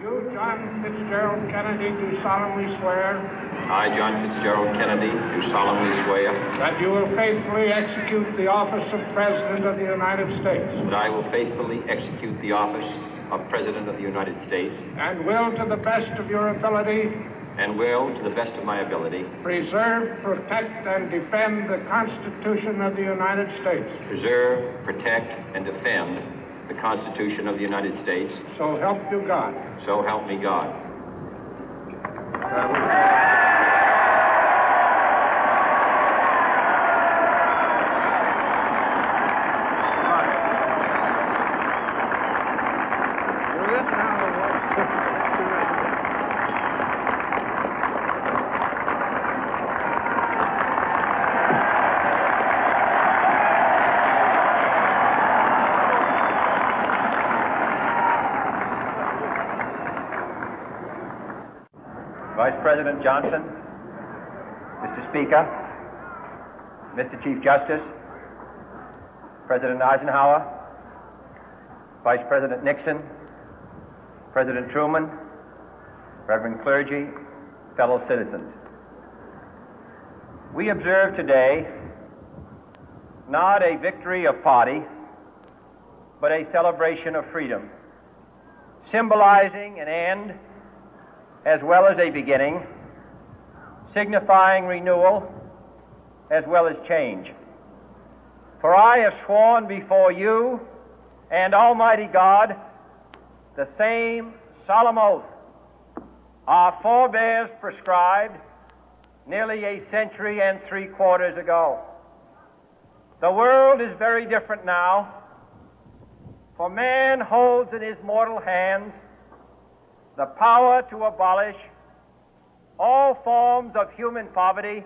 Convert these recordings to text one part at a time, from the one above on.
You, John Fitzgerald Kennedy, do solemnly swear I, John Fitzgerald Kennedy, do solemnly swear that you will faithfully execute the office of President of the United States that I will faithfully execute the office of President of the United States and will, to the best of your ability, and will, to the best of my ability, preserve, protect, and defend the Constitution of the United States. preserve, protect, and defend the Constitution of the United States. So help you God. So help me God. Vice President Johnson, Mr. Speaker, Mr. Chief Justice, President Eisenhower, Vice President Nixon, President Truman, Reverend clergy, fellow citizens. We observe today not a victory of party, but a celebration of freedom, symbolizing an end as well as a beginning, signifying renewal as well as change. For I have sworn before you and Almighty God the same solemn oath our forebears prescribed nearly a century and three quarters ago. The world is very different now, for man holds in his mortal hands the power to abolish all forms of human poverty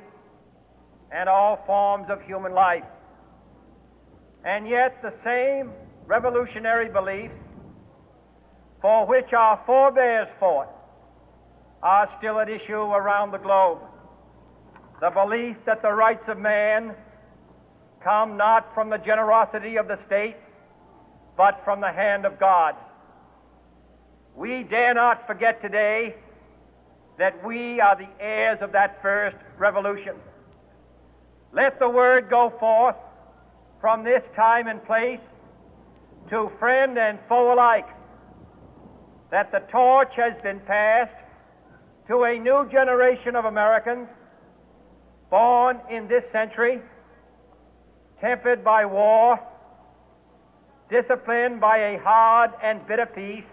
and all forms of human life. And yet, the same revolutionary beliefs for which our forebears fought are still at issue around the globe. The belief that the rights of man come not from the generosity of the state, but from the hand of God. We dare not forget today that we are the heirs of that first revolution. Let the word go forth from this time and place to friend and foe alike that the torch has been passed to a new generation of Americans born in this century, tempered by war, disciplined by a hard and bitter peace,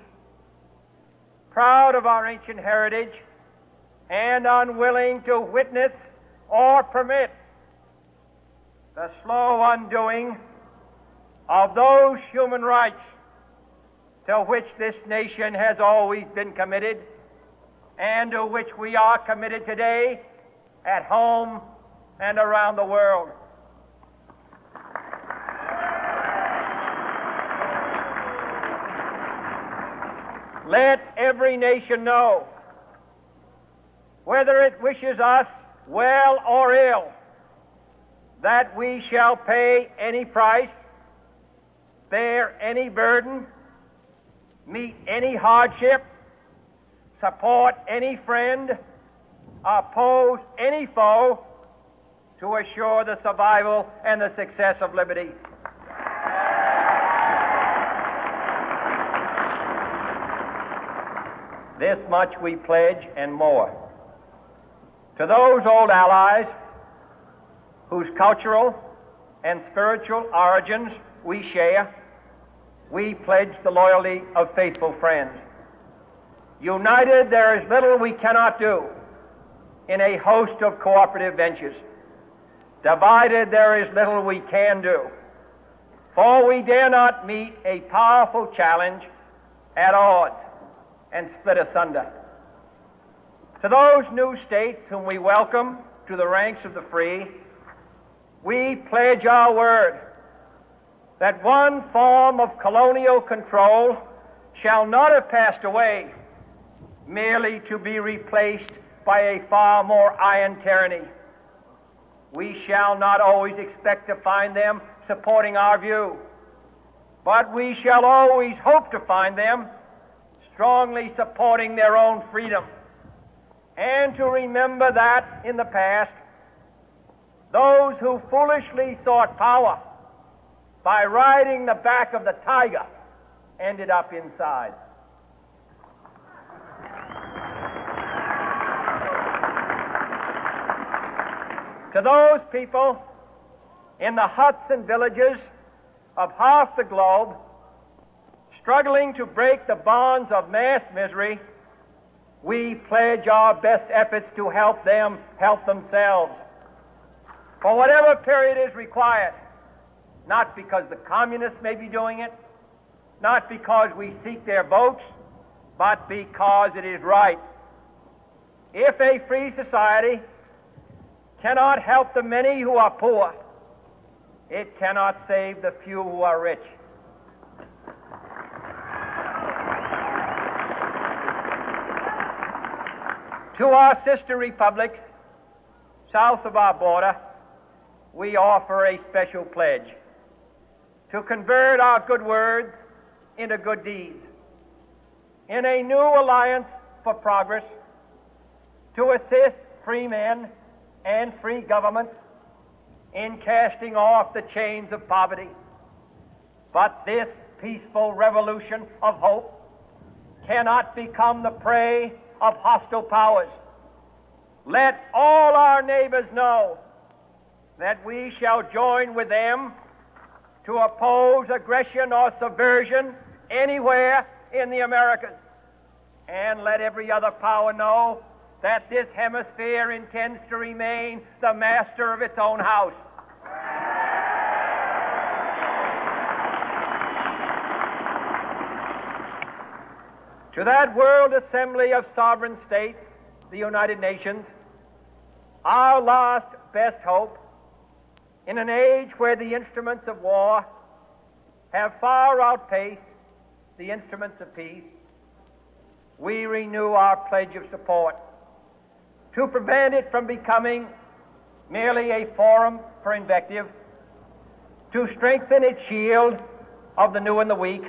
proud of our ancient heritage, and unwilling to witness or permit the slow undoing of those human rights to which this nation has always been committed and to which we are committed today at home and around the world. Let every nation know, whether it wishes us well or ill, that we shall pay any price, bear any burden, meet any hardship, support any friend, oppose any foe to assure the survival and the success of liberty. This much we pledge and more. To those old allies whose cultural and spiritual origins we share, we pledge the loyalty of faithful friends. United, there is little we cannot do in a host of cooperative ventures. Divided, there is little we can do. For we dare not meet a powerful challenge at odds and split asunder. To those new states whom we welcome to the ranks of the free, we pledge our word that one form of colonial control shall not have passed away merely to be replaced by a far more iron tyranny. We shall not always expect to find them supporting our view, but we shall always hope to find them strongly supporting their own freedom, and to remember that in the past, those who foolishly sought power by riding the back of the tiger ended up inside. To those people in the huts and villages of half the globe struggling to break the bonds of mass misery, we pledge our best efforts to help them help themselves. For whatever period is required, not because the communists may be doing it, not because we seek their votes, but because it is right. If a free society cannot help the many who are poor, it cannot save the few who are rich. To our sister republics south of our border, we offer a special pledge to convert our good words into good deeds. In a new alliance for progress, to assist free men and free governments in casting off the chains of poverty. But this peaceful revolution of hope cannot become the prey of hostile powers. Let all our neighbors know that we shall join with them to oppose aggression or subversion anywhere in the Americas. And let every other power know that this hemisphere intends to remain the master of its own house. To that World Assembly of Sovereign States, the United Nations, our last best hope in an age where the instruments of war have far outpaced the instruments of peace, we renew our pledge of support to prevent it from becoming merely a forum for invective, to strengthen its shield of the new and the weak,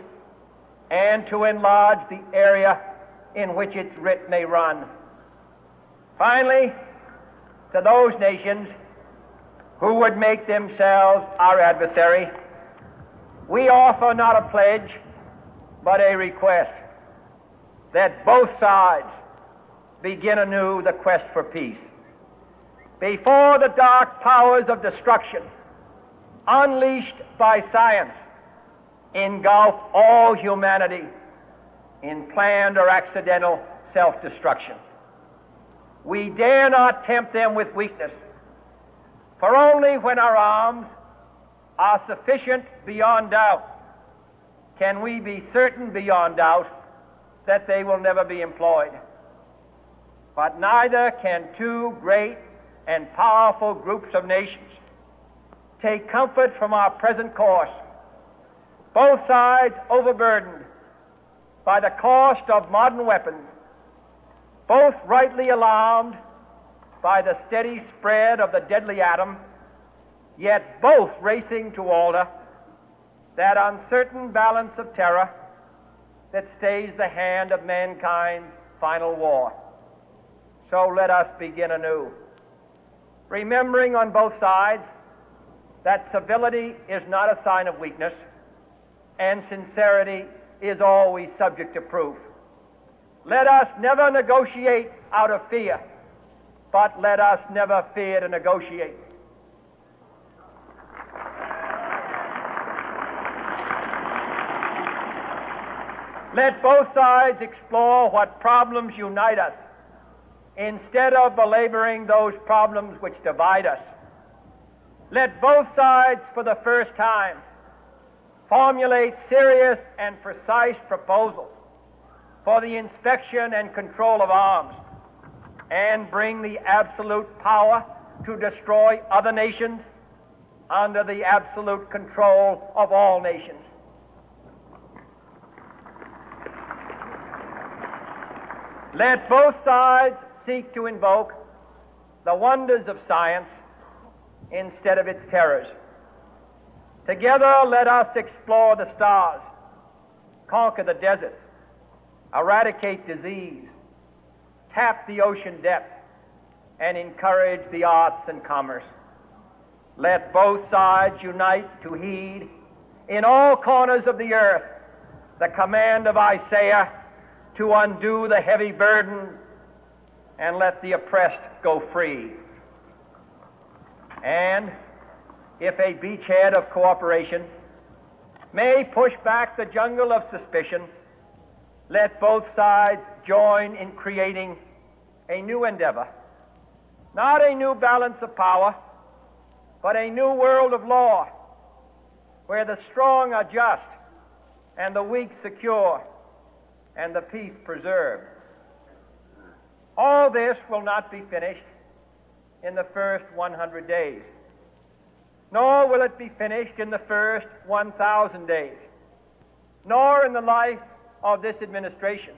and to enlarge the area in which its writ may run. Finally, to those nations who would make themselves our adversary, we offer not a pledge, but a request that both sides begin anew the quest for peace. Before the dark powers of destruction, unleashed by science, engulf all humanity in planned or accidental self destruction. We dare not tempt them with weakness, for only when our arms are sufficient beyond doubt can we be certain beyond doubt that they will never be employed. But neither can two great and powerful groups of nations take comfort from our present course, both sides overburdened by the cost of modern weapons, both rightly alarmed by the steady spread of the deadly atom, yet both racing to alter that uncertain balance of terror that stays the hand of mankind's final war. So let us begin anew, remembering on both sides that civility is not a sign of weakness, and sincerity is always subject to proof. Let us never negotiate out of fear, but let us never fear to negotiate. Let both sides explore what problems unite us instead of belaboring those problems which divide us. Let both sides, for the first time, formulate serious and precise proposals for the inspection and control of arms and bring the absolute power to destroy other nations under the absolute control of all nations. Let both sides seek to invoke the wonders of science instead of its terrors. Together, let us explore the stars, conquer the deserts, eradicate disease, tap the ocean depth, and encourage the arts and commerce. Let both sides unite to heed in all corners of the earth the command of Isaiah to undo the heavy burden and let the oppressed go free. And if a beachhead of cooperation may push back the jungle of suspicion, let both sides join in creating a new endeavor, not a new balance of power, but a new world of law where the strong are just and the weak secure and the peace preserved. All this will not be finished in the first 100 days, nor will it be finished in the first 1,000 days, nor in the life of this administration,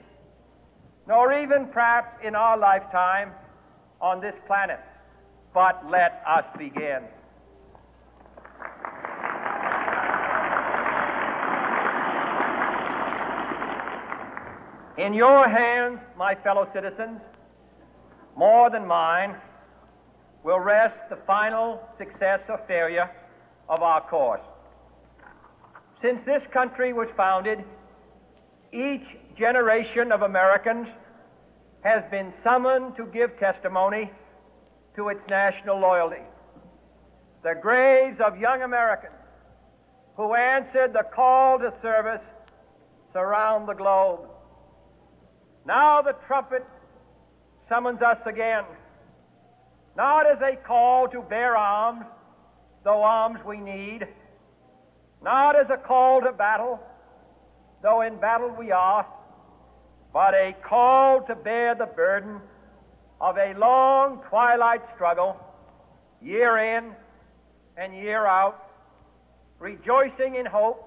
nor even perhaps in our lifetime on this planet. But let us begin. In your hands, my fellow citizens, more than mine, will rest the final success or failure of our course. Since this country was founded, each generation of Americans has been summoned to give testimony to its national loyalty. The graves of young Americans who answered the call to service surround the globe. Now the trumpet summons us again, not as a call to bear arms, though arms we need, not as a call to battle, though in battle we are, but a call to bear the burden of a long twilight struggle, year in and year out, rejoicing in hope,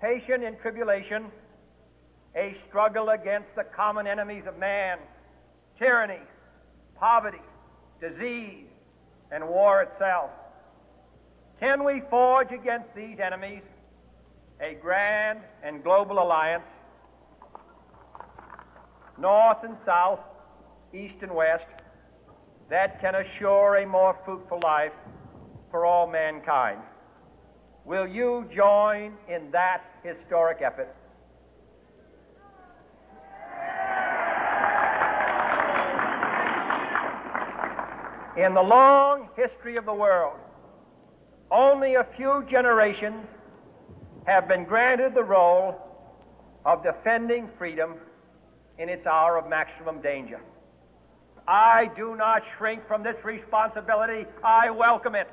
patient in tribulation, a struggle against the common enemies of man tyranny, poverty, disease, and war itself. Can we forge against these enemies a grand and global alliance, north and south, east and west, that can assure a more fruitful life for all mankind? Will you join in that historic effort? In the long history of the world, only a few generations have been granted the role of defending freedom in its hour of maximum danger. I do not shrink from this responsibility. I welcome it.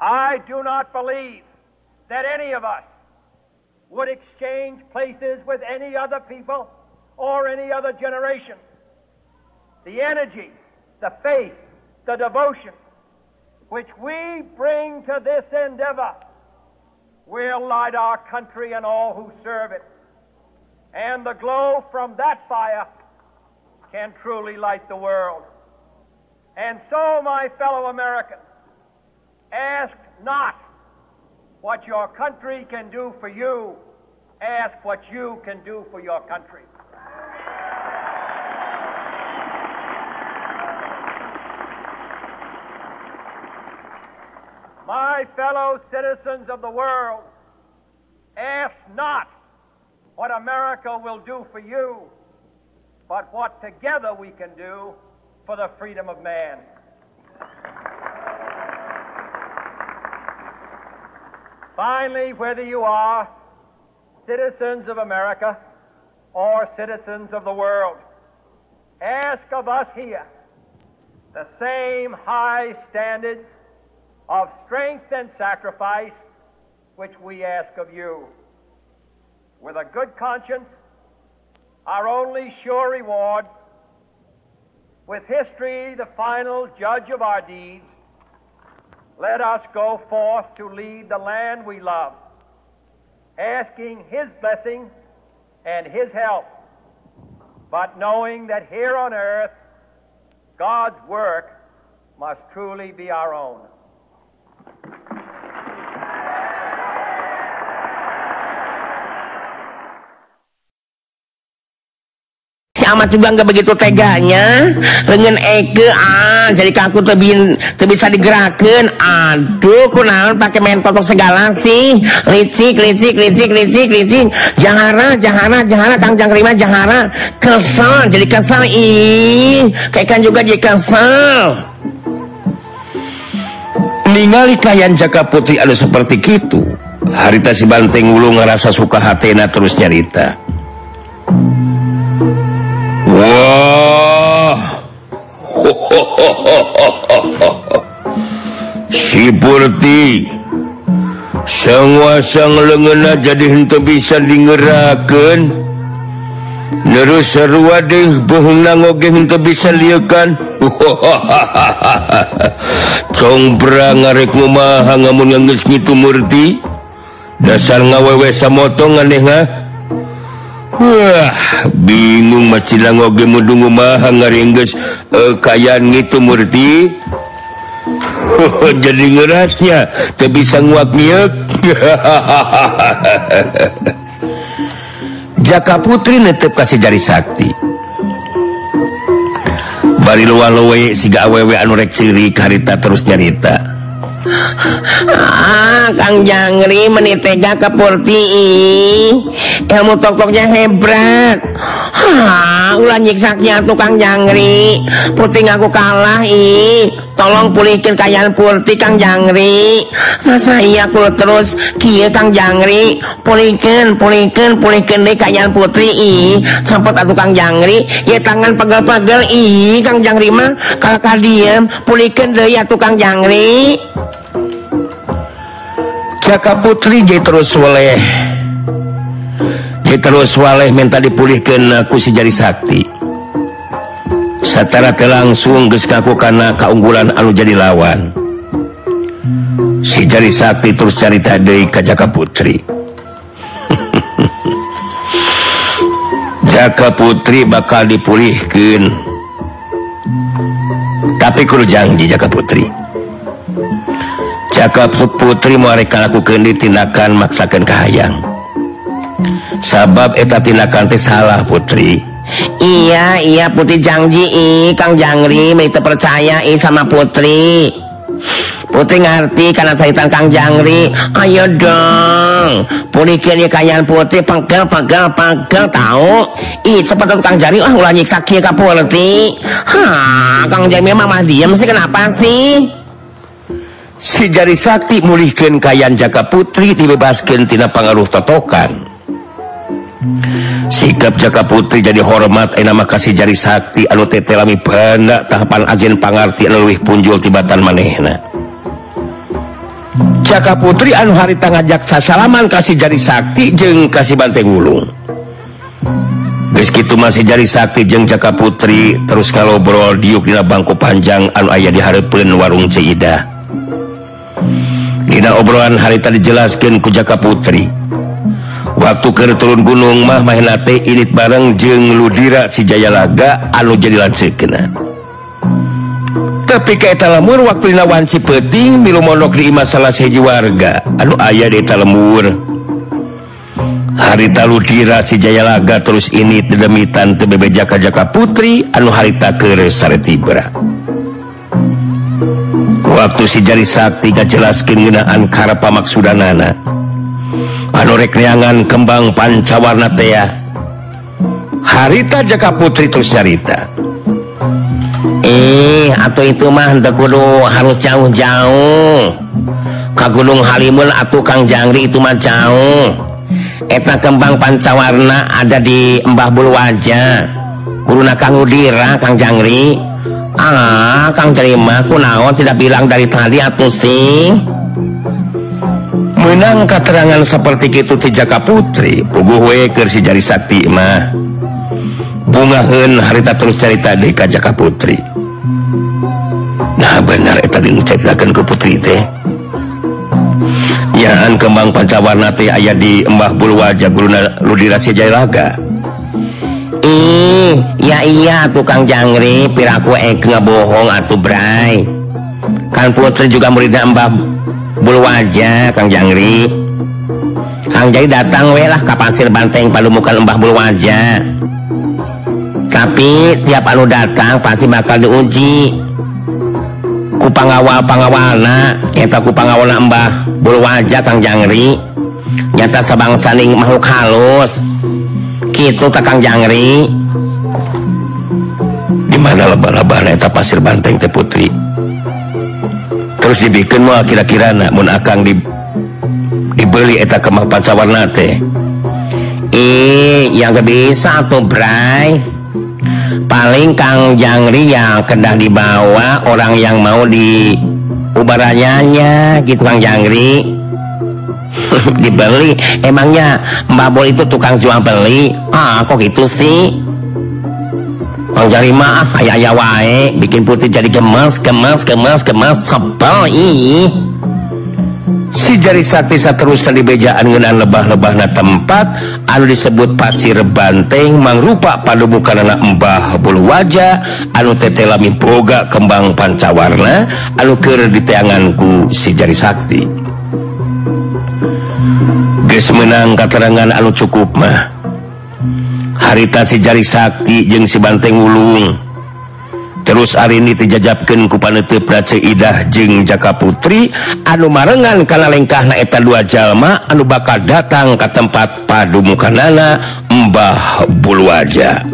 I do not believe that any of us would exchange places with any other people or any other generation. The energy, the faith, the devotion which we bring to this endeavor will light our country and all who serve it. And the glow from that fire can truly light the world. And so, my fellow Americans, ask not what your country can do for you, ask what you can do for your country. My fellow citizens of the world, ask not what America will do for you, but what together we can do for the freedom of man. Finally, whether you are citizens of America or citizens of the world, ask of us here the same high standards of strength and sacrifice which we ask of you. With a good conscience, our only sure reward, with history the final judge of our deeds, let us go forth to lead the land we love, asking His blessing and His help, but knowing that here on earth, God's work must truly be our own. amat juga nggak begitu teganya. Lengan eke ah jadi kaku tebin bisa digerakkan aduh kunaon pakai main kotor segala sih. Licik licik licik licik licik. Jahara jahara jahara kang jangrima jahara. Kesel jadi kesel ih. Kayak kan juga jadi kesel. ningali kayan jaka putri ada seperti gitu. Harita si banteng ulu ngerasa suka hatena terus nyarita. Wah. Si sipurti sang lengena jadi untuk bisa digeraken bohongnge bisa liukan compra ngarek rumahngamun geus kitu murti. Dasar ngawewe samotong aneh ha? Wah bingung masih oge mudung kumaha ngarengges uh, e, kayaan gitu murti. Jadi ngerasnya teu bisa nguak miek Jaka Putri netep kasih jari Sakti. Bari luwe siga awewe anurek ciri karita terus nyarita. ah, Kang Jangri menitega kepurti ilmu tokohnya hebrat. Ah, ulah nyiksaknya tukang Jangri. Puting ngaku kalah ih. Tolong pulihkan kayaan purti Kang Jangri. Masa iya kulo terus? Kia Kang Jangri. Pulihkan pulihkan pulihkan deh kayaan putri ih. Sampai tak Kang Jangri. Ya tangan pegel-pegel ih. Kang Jangri mah kalau kadiam pulihkan deh ya tukang Jangri. caka Putri J terus waleh. Minta dipulihkan aku si jari Sakti. Secara langsung gekaku karena keunggulan anu jadi lawan. Si jari Sakti terus cari tadi ke Jaka Putri. Jaka Putri bakal dipulihkan tapi kru janji Jaka Putri. Jaka Putri mereka lakukan di tindakan maksakan kahayang. Sabab eta tindakan teh salah Putri. Iya iya Putri janji ih Kang Jangri itu percaya ih sama Putri. Putri ngerti karena cerita Kang Jangri. Ayo dong. Pulihkan ya kayaan Putri pegel pegel pegel tahu ih seperti Kang Jangri ah ulah nyiksa kia Putri. Hah Kang Jangri mah diam sih kenapa sih si jari Sakti mulihkan kayan Jaka Putri dibebaskan tina pengaruh totokan. Sikap Jaka Putri jadi hormat eh, enama kasih jari Sakti anu anutetelami bana tahapan ajen pangarti luwih punjul tibatan manehna. Jaka Putri anu hari tangan jaksa salaman kasih jari Sakti jeng kasih banteng gulung begitu masih jari Sakti jeng Jaka Putri terus kalau bro diukdina bangku panjang anu ayah diharapkan warung Cedah Dina obrolan hari tadi dijelaskan ku Jaka Putri. Waktu ke turun gunung mah mainate init bareng jeng ludira si Jayalaga anu jadi lansekna tapi kayak lemur waktu lawan si peting milu monok di masalah seji warga. Anu ayah di lemur harita ludira si Jayalaga terus ini demitan tebebe Jaka Jaka Putri anu harita keres sare tibra. waktu si jari Sakti gak jelas keginaan kar pamaksudanana anorekreangan kembang pancawarna tea harita jaka putri terus carita. Eh atau itu mah kudu harus jauh-jauh. Ka Gunung Halimun atau Kang Jangri itu mah jauh. Eta kembang pancawarna ada di Mbah Bulwaja. Guruna Kang Udira Kang Jangri. Ah, Kang terima aku naon tidak bilang dari tadi atau sih? Menang keterangan seperti itu ti Jaka Putri puguh we keur si jari Sakti mah. Bungaheun harita terus cerita Deka Jaka Putri. Nah benar tadi menceritakan ke Putri teh. Yaan kembang pancawarna teh aya di Embah Bulwaja Guruna Ludira Sejailaga Ih Iya ya iya tukang jangri. Piraku ek ngebohong atau berai. kan putri juga muridnya Mbak bulu wajah Kang Jangri. Kang jadi datang welah ke pasir banteng palu muka lembah bulu wajah tapi tiap anu datang pasti bakal diuji kupangawal pangawalna kita kupangawalna Mbah bulu wajah Kang Jangri. Nyata sebangsa ning makhluk halus. Gitu takang Jangri. mana lebah-lebah neta pasir Banteng teh Putri. Terus dibikin mau kira-kira nak mun akang di dibeli eta kemampan sawarna teh. Ih yang gak bisa tuh Bray. Paling Kang Jangri yang kedah dibawa orang yang mau di ubaranyanya gitu Kang Jangri. Dibeli. Emangnya Mbak Bol itu tukang jual beli? Ah kok gitu sih? Jarima aya wae. Bikin putih jadi gemes, gemes, gemes, gemes. Sebel ih si jari sakti saterusan di bejaan ngeunaan lebah-lebah na tempat anu disebut pasir banteng mangrupa padubukan anak embah bulu wajah anu tete lami boga kembang pancawarna anu keur diteanganku si jari sakti. Geus menang katerangan anu cukup mah. harita si jari Sakti jeung si Banteng Wulung. Terus hari ini dijajabkan ku panete Prace Idah jeung Jaka Putri. Anu marengan karena lengkah naeta dua jalma anu bakal datang ke tempat padumukanana Mbah Bulwaja.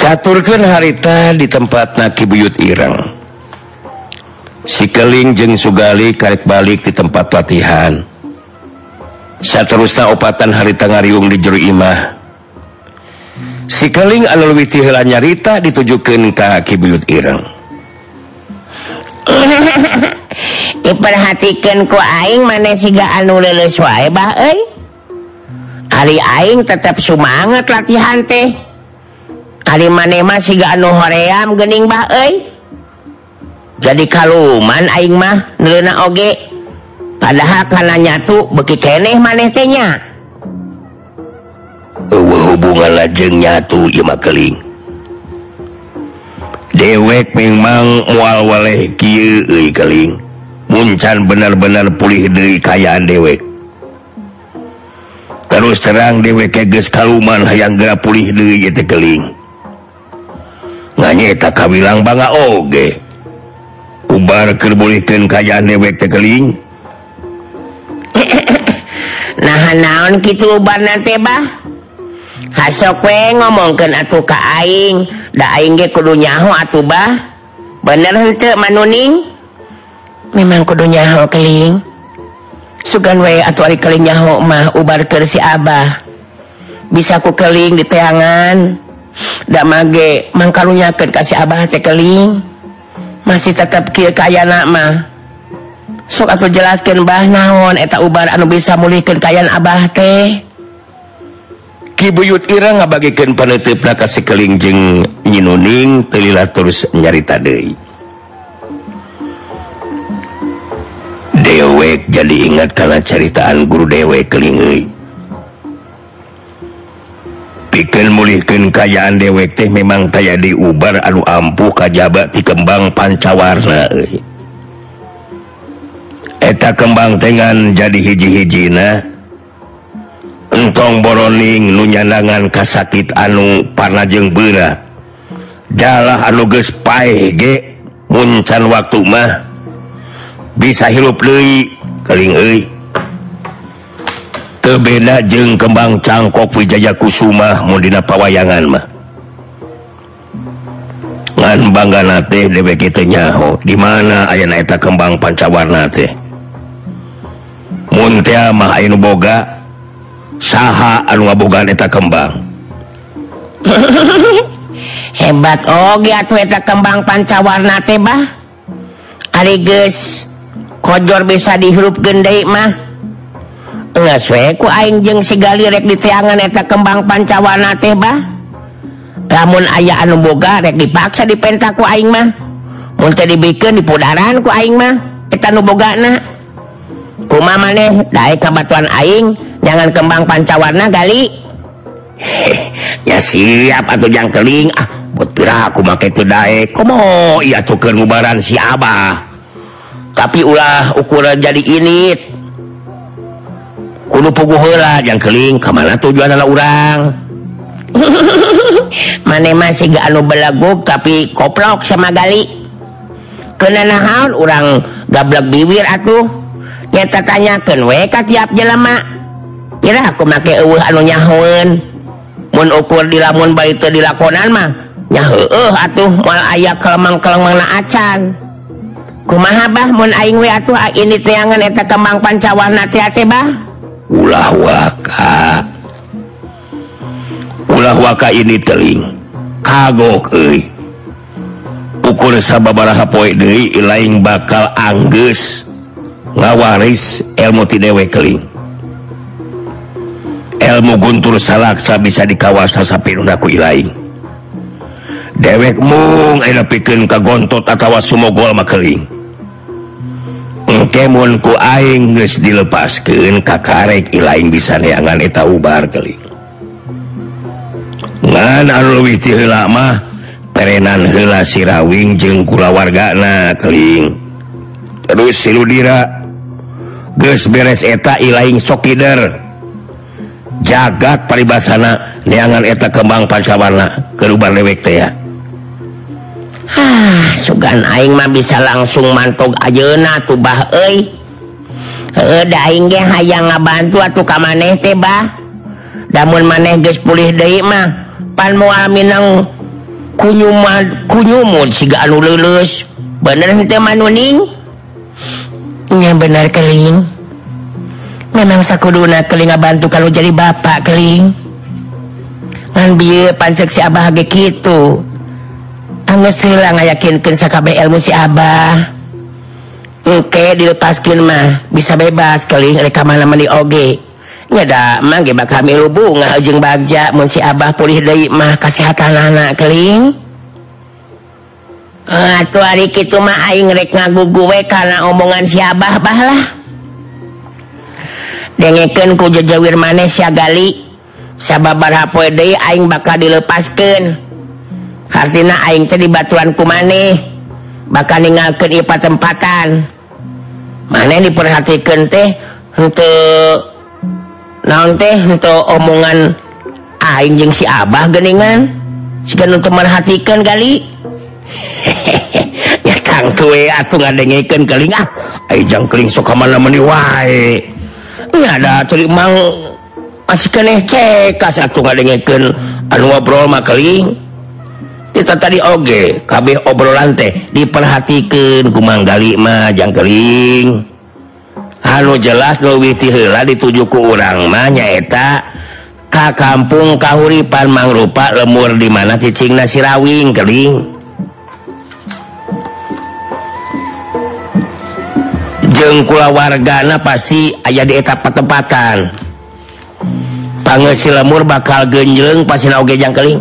caturkan harita di tempat Naki Buyut Irang sikeling jeng Sugali karek balik di tempat latihan. Seterusnya opatan harita ngariung di juru imah. Sikeling analwiti hela nyarita ditujukan ke Aki Buyut Irang diperhatikan ku aing mana siga anu leles wae bah euy. Hari aing tetap semangat latihan teh. kali manema si anu hoream gening bah e. jadi kaluman aing mah nuna oge. Padahal karena nyatu beki keneh manehnya hubungan lajeng nyatu ima keling dewek memang mualwaleh kieu euy keling muncan benar-benar pulih deui kayaan dewek. Terus terang dewek geus kaluman hayang geura pulih deui teh keling nanyata ka bilang bang oge. Ubar kebulikan kajaan dewek tekeling nah naon gitu uban teba hasok we ngomongkan atuh ka aing. Da aing ge kudu nyaho atuh bah. Bener henteu manuning memang kudu nyaho keling sugan we atuh ari keling nyaho mah ubar keur si abah. Bisa ku keling di teangan. damage mangkarunyakan kasih Abah teh keling masih tetap ki kaya mah. Sok aku jelaskan bah naon eta ubar anu bisa mulihkan kayaan Abah teh. Kibuyut Ira ngabagikan penutup kasih keling jeng nyinuning telilah terus nyarita deui. Dewek jadi ingat karena ceritaan guru dewek keling piken mulihkan kayaan dewek teh memang kayak diubar anu ampuh kajjabat di kembang pancawarna eta kembang dengan jadi hiji-hijina. Entong boroning nunyanangan kasakit anu panajeng berat dalah anu gespai muncan waktu mah. Bisa hirup Lui keling terbeda jeng kembang cangkok Wijaya Kusuma mudina pawayangan mah. Ngan bangga nate DBK nyaho. Di mana aya naeta kembang pancawarna teh Muntia mah anu boga saha anu ngabogaan eta kembang. Hebat oge atuh eta kembang pancawarna teh bah. Ari geus kojor bisa dihirup gendai mah. ku Aing jeung sigali rek diteangan eta kembang pancawana tebah lamun aya anu boga rek dipaksa dipenta ku Aing mah. Untuk dibikin di pudaran ku Aing mah. Eta nu bogana kumaha maneh daek kabatuan Aing jangan kembang pancawana gali. Ya siap atau jangan keling. Ah pira aku make itu daek komo iya tuh kebaran si Abah. Tapi ulah ukuran jadi ini kudu pugu heula yang keling kemana tujuan anak urang? Mane masih gak anu belaguk tapi koplok sama gali. Kena nahan orang gablek bibir atuh. Nyata tanyakan weka tiap jelema? Kira aku make eueuh anu nyahoeun mun ukur di lamun bayi teu dilakonan mah nyaheeh atuh moal aya kelemang-kelemang na acan. Kumaha bah mun aing we atuh ah, ini teangan eta kembang pancawarna teh bah. ulah waka. Ulah waka ini teling. Kagok euy. Ukur sababaraha poe deui lain bakal anggeus ngawaris ilmu ti dewe keling. Ilmu guntur salaksa bisa dikawasa sapiruna ku ilaing. Dewek mung aya pikeun kagontot atawa sumogol makeling kemunku aing geus dilepaskeun ka karek ilaing bisa neangan eta ubar keling ngan anu leuwih ti heula mah perenan heula sirawing jeng kula wargana keling. Terus siludira geus beres eta ilaing sokider jagat paribasana neangan eta kembang pancawarna keruban lewek teh ya. Ah, sugan aing mah bisa langsung mantuk ayeuna tuh bah euy. Heueuh da aing ge hayang ngabantu atuh ka maneh teh bah. Damun maneh geus pulih deui mah pan moal minang kunyumad kunyumud siga anu leuleus. Bener henteu manuning nya bener keling memang sakuduna keling ngabantu kalau jadi bapak keling ngan bieu pancek si abah ge kitu. Angesilah ngayakinkan sakabeh ilmu si Abah. Engke dilepaskin mah bisa bebas keling reka mana meni oge. Nyada mah ge bakal milu bunga ngajeng bagja mun si Abah pulih deui mah kasehatan anak keling. Ah, atuh ari kitu mah aing rek ngagugu we kana omongan si Abah bah lah. Dengekeun ku jejawir maneh si Gali. Sababaraha poe deui aing bakal dilepaskeun. Hartinaing tadi batuanku maneh. Bakal tinggal ieu patempatan. Maneh diperhatikeun teh henteu naon teh henteu omongan aing jeung si Abah geningan sikan untuk merhatikeun kali. Ya kang kue atuh ngadengekeun keling ah. Aing jang keling sok mana meni wae. Ada tuli mang masih keneh cek. Kas atuh ngadengekeun anu ngobrol mah keling. kita tadi oge kabeh obrolan teh diperhatikan kumanggallima jang kering anu jelas luwitila dituju ke urang manyaeta Ka kampung Kahuripan mangrupa lemur di mana cicing nasirawing kering jengkula wargana pasti aya di etap petempatan. Pangesi lemur bakal genjeng pasti naogejang keling.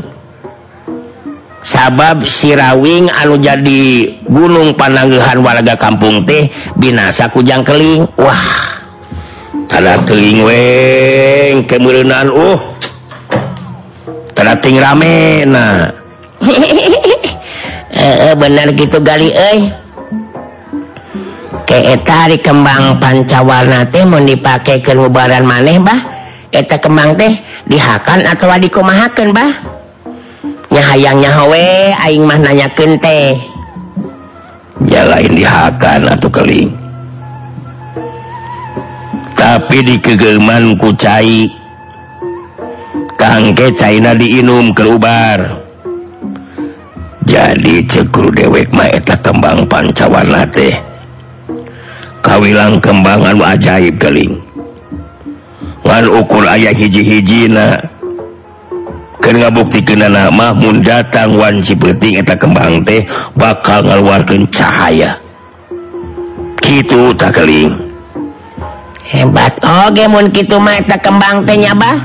sabab sirawing anu jadi gunung pananggehan warga kampung teh binasa kujang keling. Wah tanda teling weng kemerenan uh. Tanda rame nah eh, eh, bener gitu gali eh ke kembang pancawarna teh mau dipakai ke maneh bah. Eta kembang teh dihakan atau dikumahakan bah. hayangnya Hwe Aing mah nanya kente nyalain dihakan atau keling. Tapi di kegeman kucai kangke China diinum keluar jadi cekur dewek maeta kembang pancawana teh. Kawilang kembangan ajaib keling. Ngan ukur ayah hiji-hijina bukti ke Mahmun datang wanci Cipeting eta kembang teh bakal ngaluarkan cahaya. Gitu tak keling. Hebat. Oke oh, gitu mata kembang tehnya bah?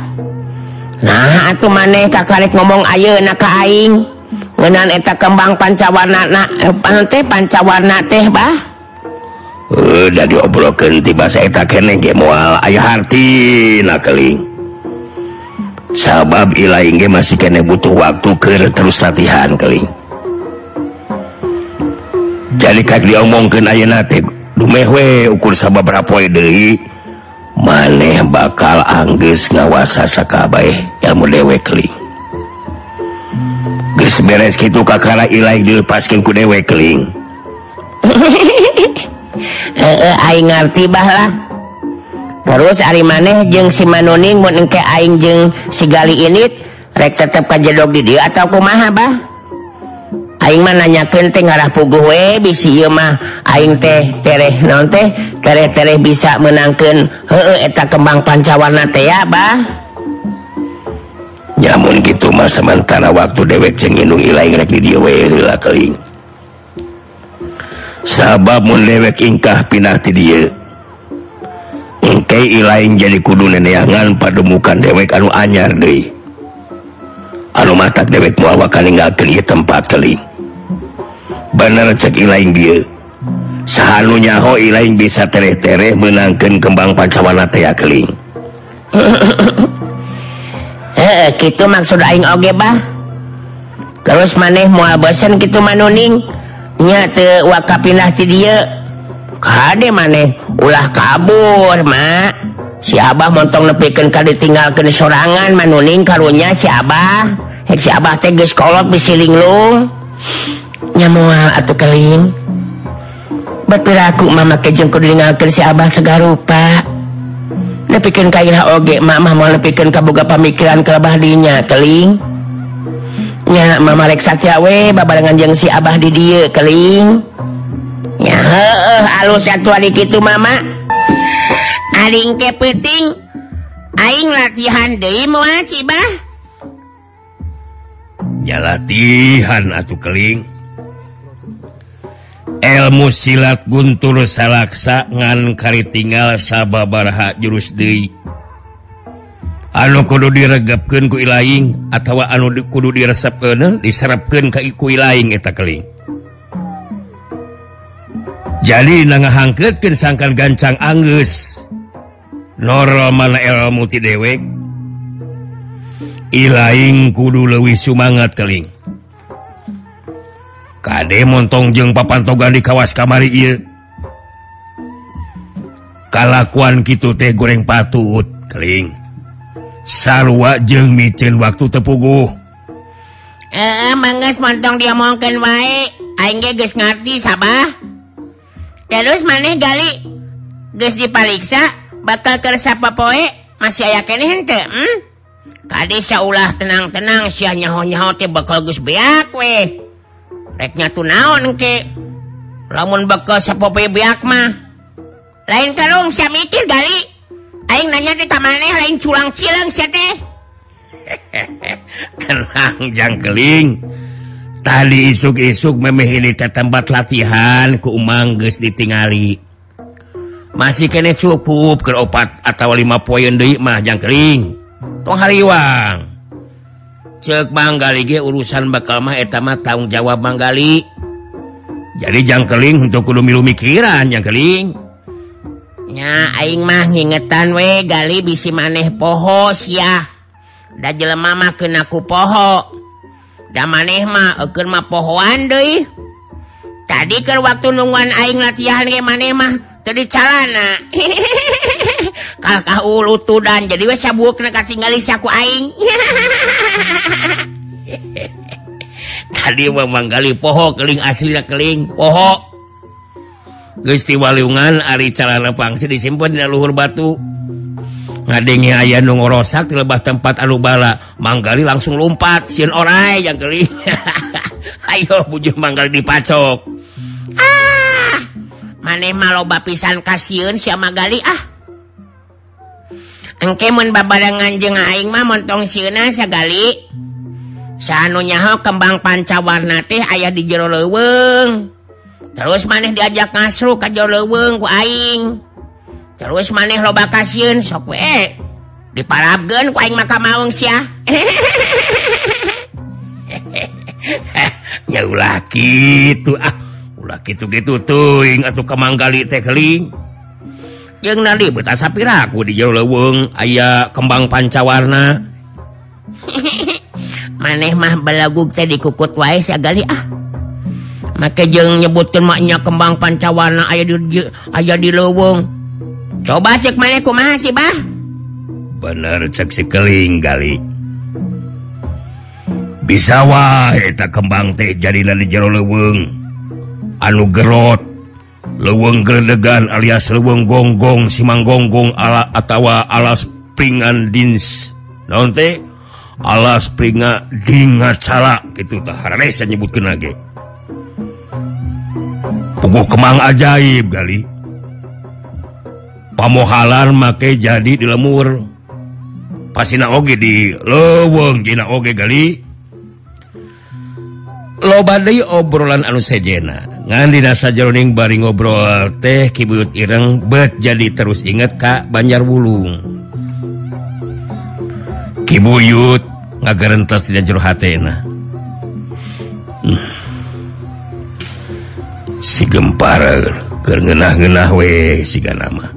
Nah atuh maneh kakak ngomong ayo naka aing. Ngenan eta kembang pancawarna na, eh, pancawarna teh bah? Udah diobrokan tiba saya tak kene gemual ayah harti nakeling sabab Iinge masih kene butuh waktu ke terus latihan keling jadi diomongkan dumewe ukur sahabatpoi De maneh bakal Angges ngawasa Sakaba ilmu dewek keling beres gitu Kakara Iai dilepaskin ku dewek keling. Ngerti bahlah terus Ari maneh jeung si Manuning mau aing jeung sigali ini rek tetap tetep kajedog di dia atau kumaha bah? Aing mah nanyakeun teh ngarah pugu we bisi ieu mah aing teh tereh non teh? Tereh-tereh bisa menangkan heueuh eta kembang pancawarna teh ya bah? Nyamun gitu mah sementara waktu dewek ceng indung ilaing rek di dia we lah keling sabab mun dewek ingkah pinah ti dia Engkei lain jadi kudu neneangan pademukan dewek anu anyar De anu mata dewek muawakan ke tempat teling bener cek lain dia sahanunyaho lain bisa tere-tere menangkan kembang pancawana tea keling eh, eh gitu maksud aing oge bah terus maneh mual bosen gitu manuning nya teu wakapinah ti dia Kade maneh ulah kabur ma. Si Abah montong nepiken ka ditinggalkan sorangan manuning karunnya si Abah. Hek si Abah teh geus kolot bisiling lu. Nyamual atau keling. Bapiraku mama kejeng kudu ninggalkeun si Abah segarupa. Nepikeun ka irah oge mama mau nepikeun ka pemikiran pamikiran kelebah dinya keling. Nya mama rek satya we babarengan jeung si Abah di dieu keling. halus satu itu mama. Aing ke peting aing latihan deui muasih bah. Ya latihan atuh keling. Ilmu silat guntur salaksa ngan kari tinggal sababaraha jurus deui. Anu kudu diregapkan ku ilaing atawa anu kudu diresepkeun eh, diserapkan ka ku ilaing eta keling. jadi nangangket sangkan gancang Angus Noro mana muti dewek. Ilaing kudu lewih sumangat keling. Kade montong jeng papan togan di kawas kamari iya Kalakuan gitu teh goreng patut keling. Sarwa jeng micin waktu tepugu Eh, eh mangas montong dia diomongkan baik Aingnya geus ngerti sabah. terus maneh Gali guys dipaliksa bakal kersapa poe masih aya ke henteu hmm? Kalah tenang-tenang si nyaho-nyaho teh bakal geus beak weh. Nya tuh naon ke lamun bakal beak mah. Lain karung saya mikir Gali. Aing nanya kita maneh lain culang silang sete tenang jangkeling tadi isuk-isuk memeh ini ke tempat latihan ke Umangges ditingali. Masih kene cukup ke opat atau 5 poin deui mah jang kering. Tong hariwang. Cek Banggali ge urusan bakal mah eta tanggung jawab Banggali jadi jangkeling untuk kudu milu mikiran jang nya aing mah ngingetan we gali bisi maneh poho sia. Da jelema mah kena ku poho. da manehmahmah pohoan De tadi ke waktu nungguan aing latihan manehmah jadi calana. Kalkah ulu tudan jadi wes sabuk nak tinggalin saku aing. Tadi memang kali poho keling asli keling poho. Gusti Walungan Ari calana pangsi disimpan di luhur batu. ngadenge aya nungrosak di lebah tempat anu bala manggali langsung lompat sin orai yang geli ayo bujuh manggal dipacok ah maneh mah loba pisan kasiun sama gali ah. Engke mun babarengan jeung aing mah montong sieuna sagali Sanu nyaho kembang pancawarna teh ayah di jero leuweung. Terus maneh diajak ngasru ka jero leuweung ku aing. terus maneh loba kasihun sok we. Diparabkeun ku aing maka maung sia. Ya ulah kitu ah. Ulah kitu-gitu teuing atuh kamanggali teh keling jeung nadi beuta sapiraku di jauh leuweung aya kembang pancawarna. Maneh mah balagug teh dikukut wae sagali ah. Make jeung nyebutkeun maknya kembang pancawarna aya di aya di leuweung. coba cek maneku masih bah? Bener cek sikeling kali. Bisa wah tak kembang teh jadi dari jero leweng anu gerot leweng gredegan alias leweng gonggong simang gonggong ala atawa alas pringan dins. Naon teh? Alas pringa dinga cala gitu tah. Rese nyebutkeun lagi puguh kemang ajaib kali. pamohalan make jadi di lemur. Pasina oge di leweng jina oge gali. Lo badai obrolan anu sejena. Ngandina sajaroning bari ngobrol teh kibuyut ireng bet jadi terus inget kak Banjar Wulung. Kibuyut ngagarentas tidak jero hatena. Hmm. si gempar ker ngenah-ngenah we siga nama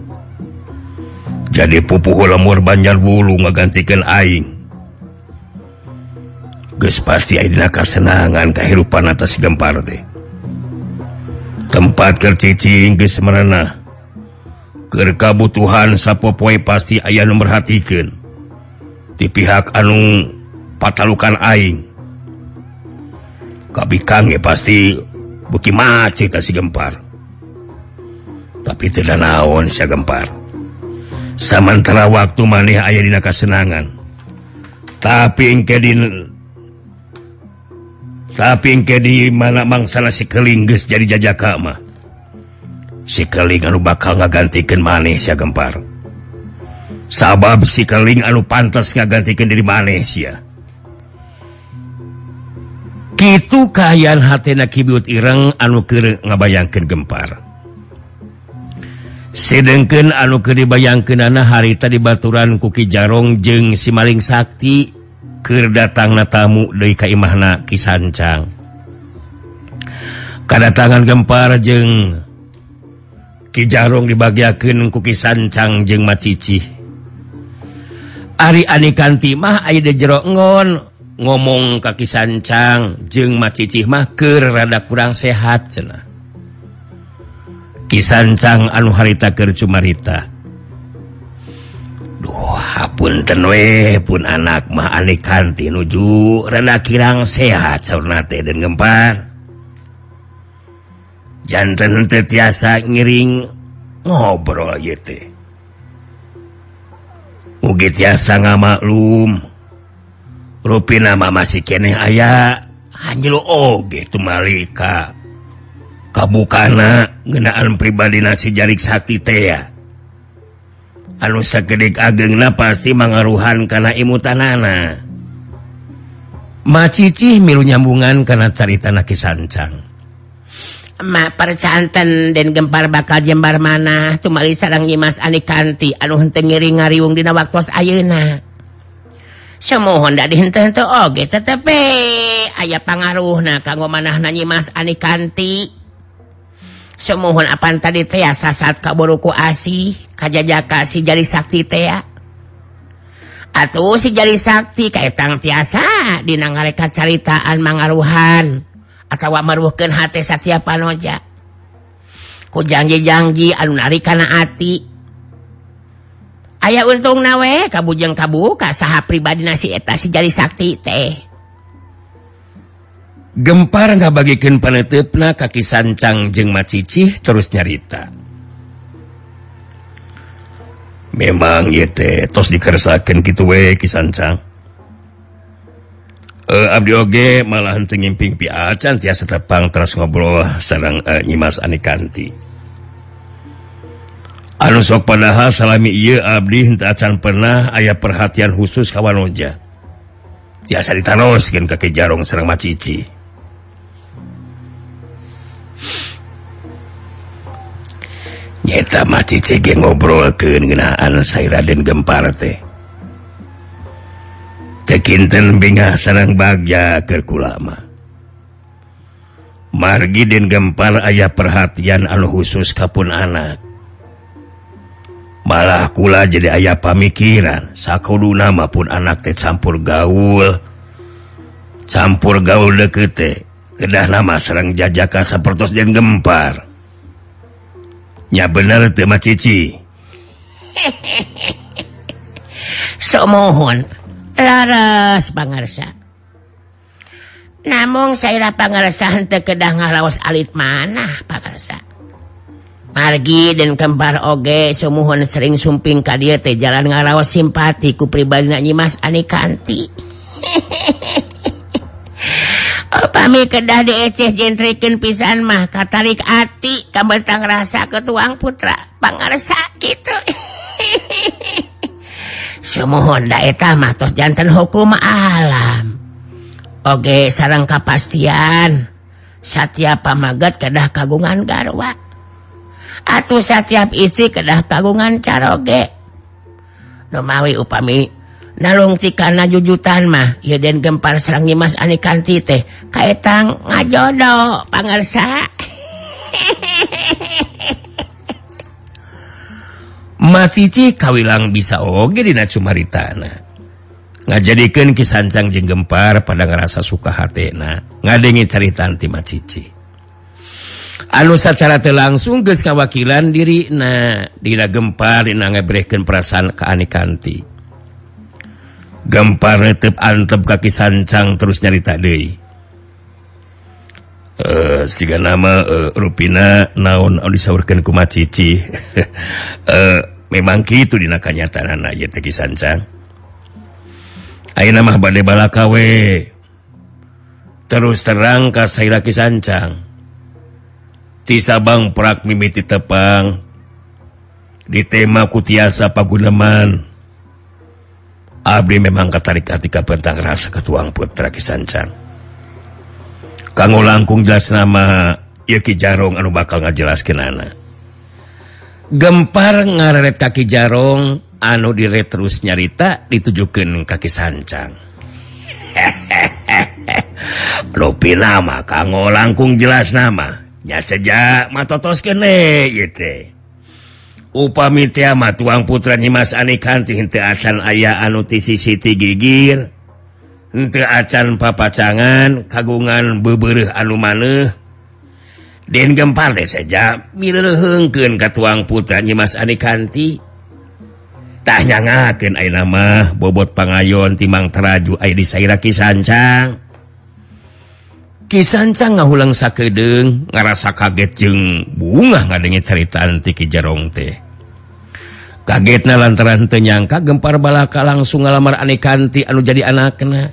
jadi pupuh lemur Banjar bulu menggantikan Aing. Ges pasti kasenangan kehidupan atas gempar deh tempat kecicing ges merena kekabutuhan sapopoi pasti ayah memperhatikan di pihak anu patalukan Aing. Kabikang ya pasti buki macet si gempar. Tapi tidak naon si gempar. sementara waktu maneh ayah dina kasenangan. Tapi engke di tapi engke di mana mangsana bangsalah sikelingges jadi jajaka mah. Si keling anu bakal ngagantikeun maneh Malaysia gempar. Sabab si keling anu pantas ngagantikeun diri maneh sia. Gitu kayan hatena kibut Ireng anu ke ngabayangkan gempar. sidengken anu ke dibayangkan anak harita di baturan kuki jarong jeng si maling Sakti Ker datang na tamu dari Kaimahna Kisancang kedatangan gempar jeng Ki jarong dibagiakan kuki sancang jeng macici Ari Ani kanti mah Aida jerongon ngomong kaki sancang jeng macicih mah Ker rada kurang sehat cenah. kisancang anu harita Kercumarita Duhapun tenwe pun anak mah aneh kanti nuju reda kirang sehat saunate dan gempar. Jantan tetiasa ngiring ngobrol gitu mugi tiasa ngamaklum Rupi nama masih kene ayah Hanjilo oge tumalika kabukana ngenaan pribadi nasi jarik sakti tea anu sekedik ageng na pasti mengaruhan karena imutanana. Macici milu nyambungan karena carita naki sancang Mak percanten dan gempar bakal jembar mana? Cuma sarang nyimas ani kanti anu henteu ngiring ngariung dina waktu ayeuna. Semohon da dihenteu-henteu oge tetep aya pangaruhna kanggo manahna nyimas ani kanti semohon apa tadi teh saat kaburuku asih kajjaka si jari sakti teh atuh si jari sakti kaitang tiasa dinangrekat caritaan mangaruhan atau meruhkan hati Satya Panoja. Ku janji-janji anu nari kana ati. Ayaah untung nawe kabujeng kabuka saha pribadi nasi eta si jari sakti teh. gempar nggak bagikan penetipna kaki sancang jeng macicih terus nyarita. Memang yete tos dikersakan gitu we kisancang uh, eh, abdi oge malah henteu ngimping pi acan tiasa tepang terus ngobrol sareng uh, nyimas anikanti. Anu sok padahal salami ieu abdi henteu acan pernah aya perhatian khusus ka wanoja tiasa ditanoskeun ka jarong sareng macicih. nyata mati cege ngobrol kengenaan saya Raden Gempar teh. Tekinten bingah sarang bagja kerkulama margi Den gempar ayah perhatian anu khusus kapun anak. Malah kula jadi ayah pamikiran sakudu nama pun anak teh campur gaul. Campur gaul deket teh. Kedah nama serang jajaka sapertos den gempar. Nya bener teh mah cici. Sok mohon laras pangarsa. Namun saya pangarsa henteu kedah ngalawas alit mana pangarsa. Margi dan kembar oge sumuhun sering sumping ka dieu teh jalan ngalawas simpati ku pribadina nyimas anikanti upami kedah DC jentriken pisan mah. Katarik ati kabetang rasa ke tuang putra. Pangarsa gitu semohon daeta matos jantan hukum alam. Oge sarang kapastian setiap pamagat kedah kagungan garwa. Atau setiap istri kedah kagungan caroge. Nomawi upami nalungti karena jujutan mah Yuden gempar Serang Dimas Anikanti teh. Kaitang ngajodo pangersa macici kawilang bisa oge dina Sumaritana jadikan kisancang jeng gempar pada ngerasa suka hatna ngadengi cerita anti macici anu secara langsung ge kawakilan diri nah Dina gempar Dina ngebrekan perasaan keanikanti gempar retep antep kaki sancang terus nyarita Dei uh, eh, siga nama uh, Rupina naon anu disaurkan ku macici. Uh, memang gitu dinakanya tanah teki sancang ayeuna mah bade balaka we. Terus terang kasai laki sancang ti Sabang prak mimiti tepang. Di tema kutiasa paguneman Abdi memang ketarikatika petang rasa ketuang putra Kisancang kanggo langkung jelas nama Yuki Jarong anu bakal ngajelaskin anak. Gempar ngareret kaki Jarong anu dire terus nyarita ditujukan kaki sancang lupi nama kanggo langkung jelas nama. Nya sejak matotos kene gitu upami tiama tuang putra Nyimas Anikanti henteu acan aya anu ti siti gigir. Henteu acan papacangan kagungan bebereh anu maneh. Den gempar teh saja mileuhkeun ka tuang putra Nyimas Anikanti tah nyangakeun ayeuna mah bobot pangayon timang teraju aya di saira kisancang. Kisancang ngahulang sakedeng ngarasa kaget jeung bunga ngadenge ceritaan tiki jarong teh. kagetnya lantaran tenyangka gempar balaka langsung ngalamar aneh anu jadi anak kena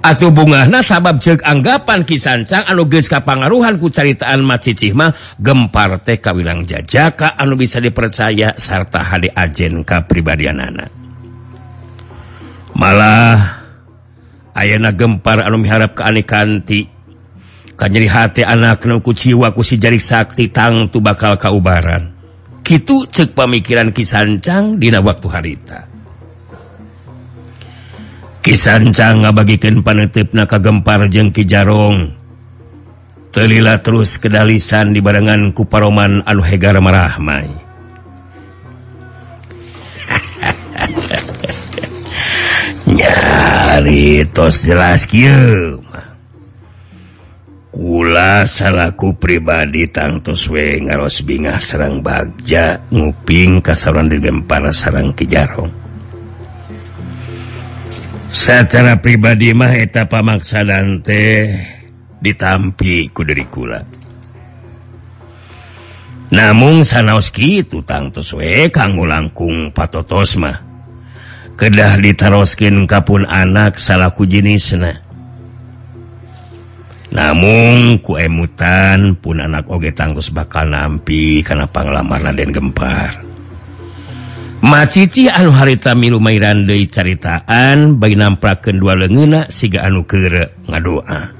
atau bunga nah sabab cek anggapan kisancang anu geus kapangaruhan ku caritaan macicih mah gempar teh kawilang jajaka anu bisa dipercaya sarta hade ajen kapribadianana malah ayana gempar anu miharap ke aneh kanyeri hati anak ku jiwa ku si jari sakti tang tu bakal kaubaran. gitu cek pemikiran kisancang Dina waktu harita. Kisancang ngabagikan panetip panetipna kagempar jeng Kijarong telila terus kedalisan di barengan kuparoman anu hegar marahmai. Nyari tos jelas kieu. Ula salahku pribadi tangtus we ngaros bingah Serang Bagja nguping kasaran di gempar sarang Kijarong. Secara pribadi mah eta pamaksa Dante ditampi ku dari kula. Namun sanaoski itu tangtus we kanggo langkung patotosma kedah ditaroskin kapun anak salahku jenis nah namun kuemutan pun anak oge tanggus bakal nampi karena panglamar Raden Gempar. Macici anu harita milu Dei caritaan bagi nampraken dua lengena siga anu kere ngadoa.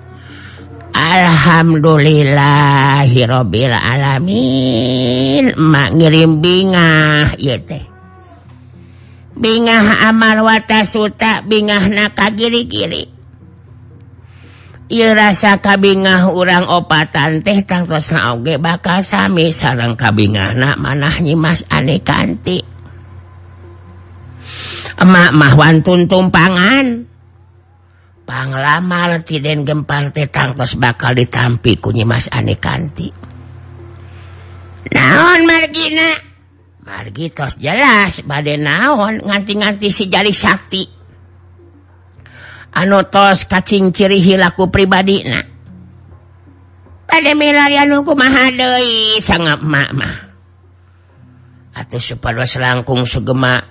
Alhamdulillahhirobbil alamin. Mak ngirim bingah teh. Bingah amal wata suta bingah naka giri-giri rasa kabingah urang opatan teh tangtos nage bakal sami sarang kabingah na manah nyimas aneh kanti. Emak mahwan tuntung pangan panglamar tiden gempar teh tangtos bakal ditampi ku nyimas aneh kanti. Naon margina? Margitos jelas bade naon nganti-nganti si jari sakti. anutos kacing ciri hilaku pribadi nah pada milarianku Mahadewi sangat mama atau supaya selangkung sugema.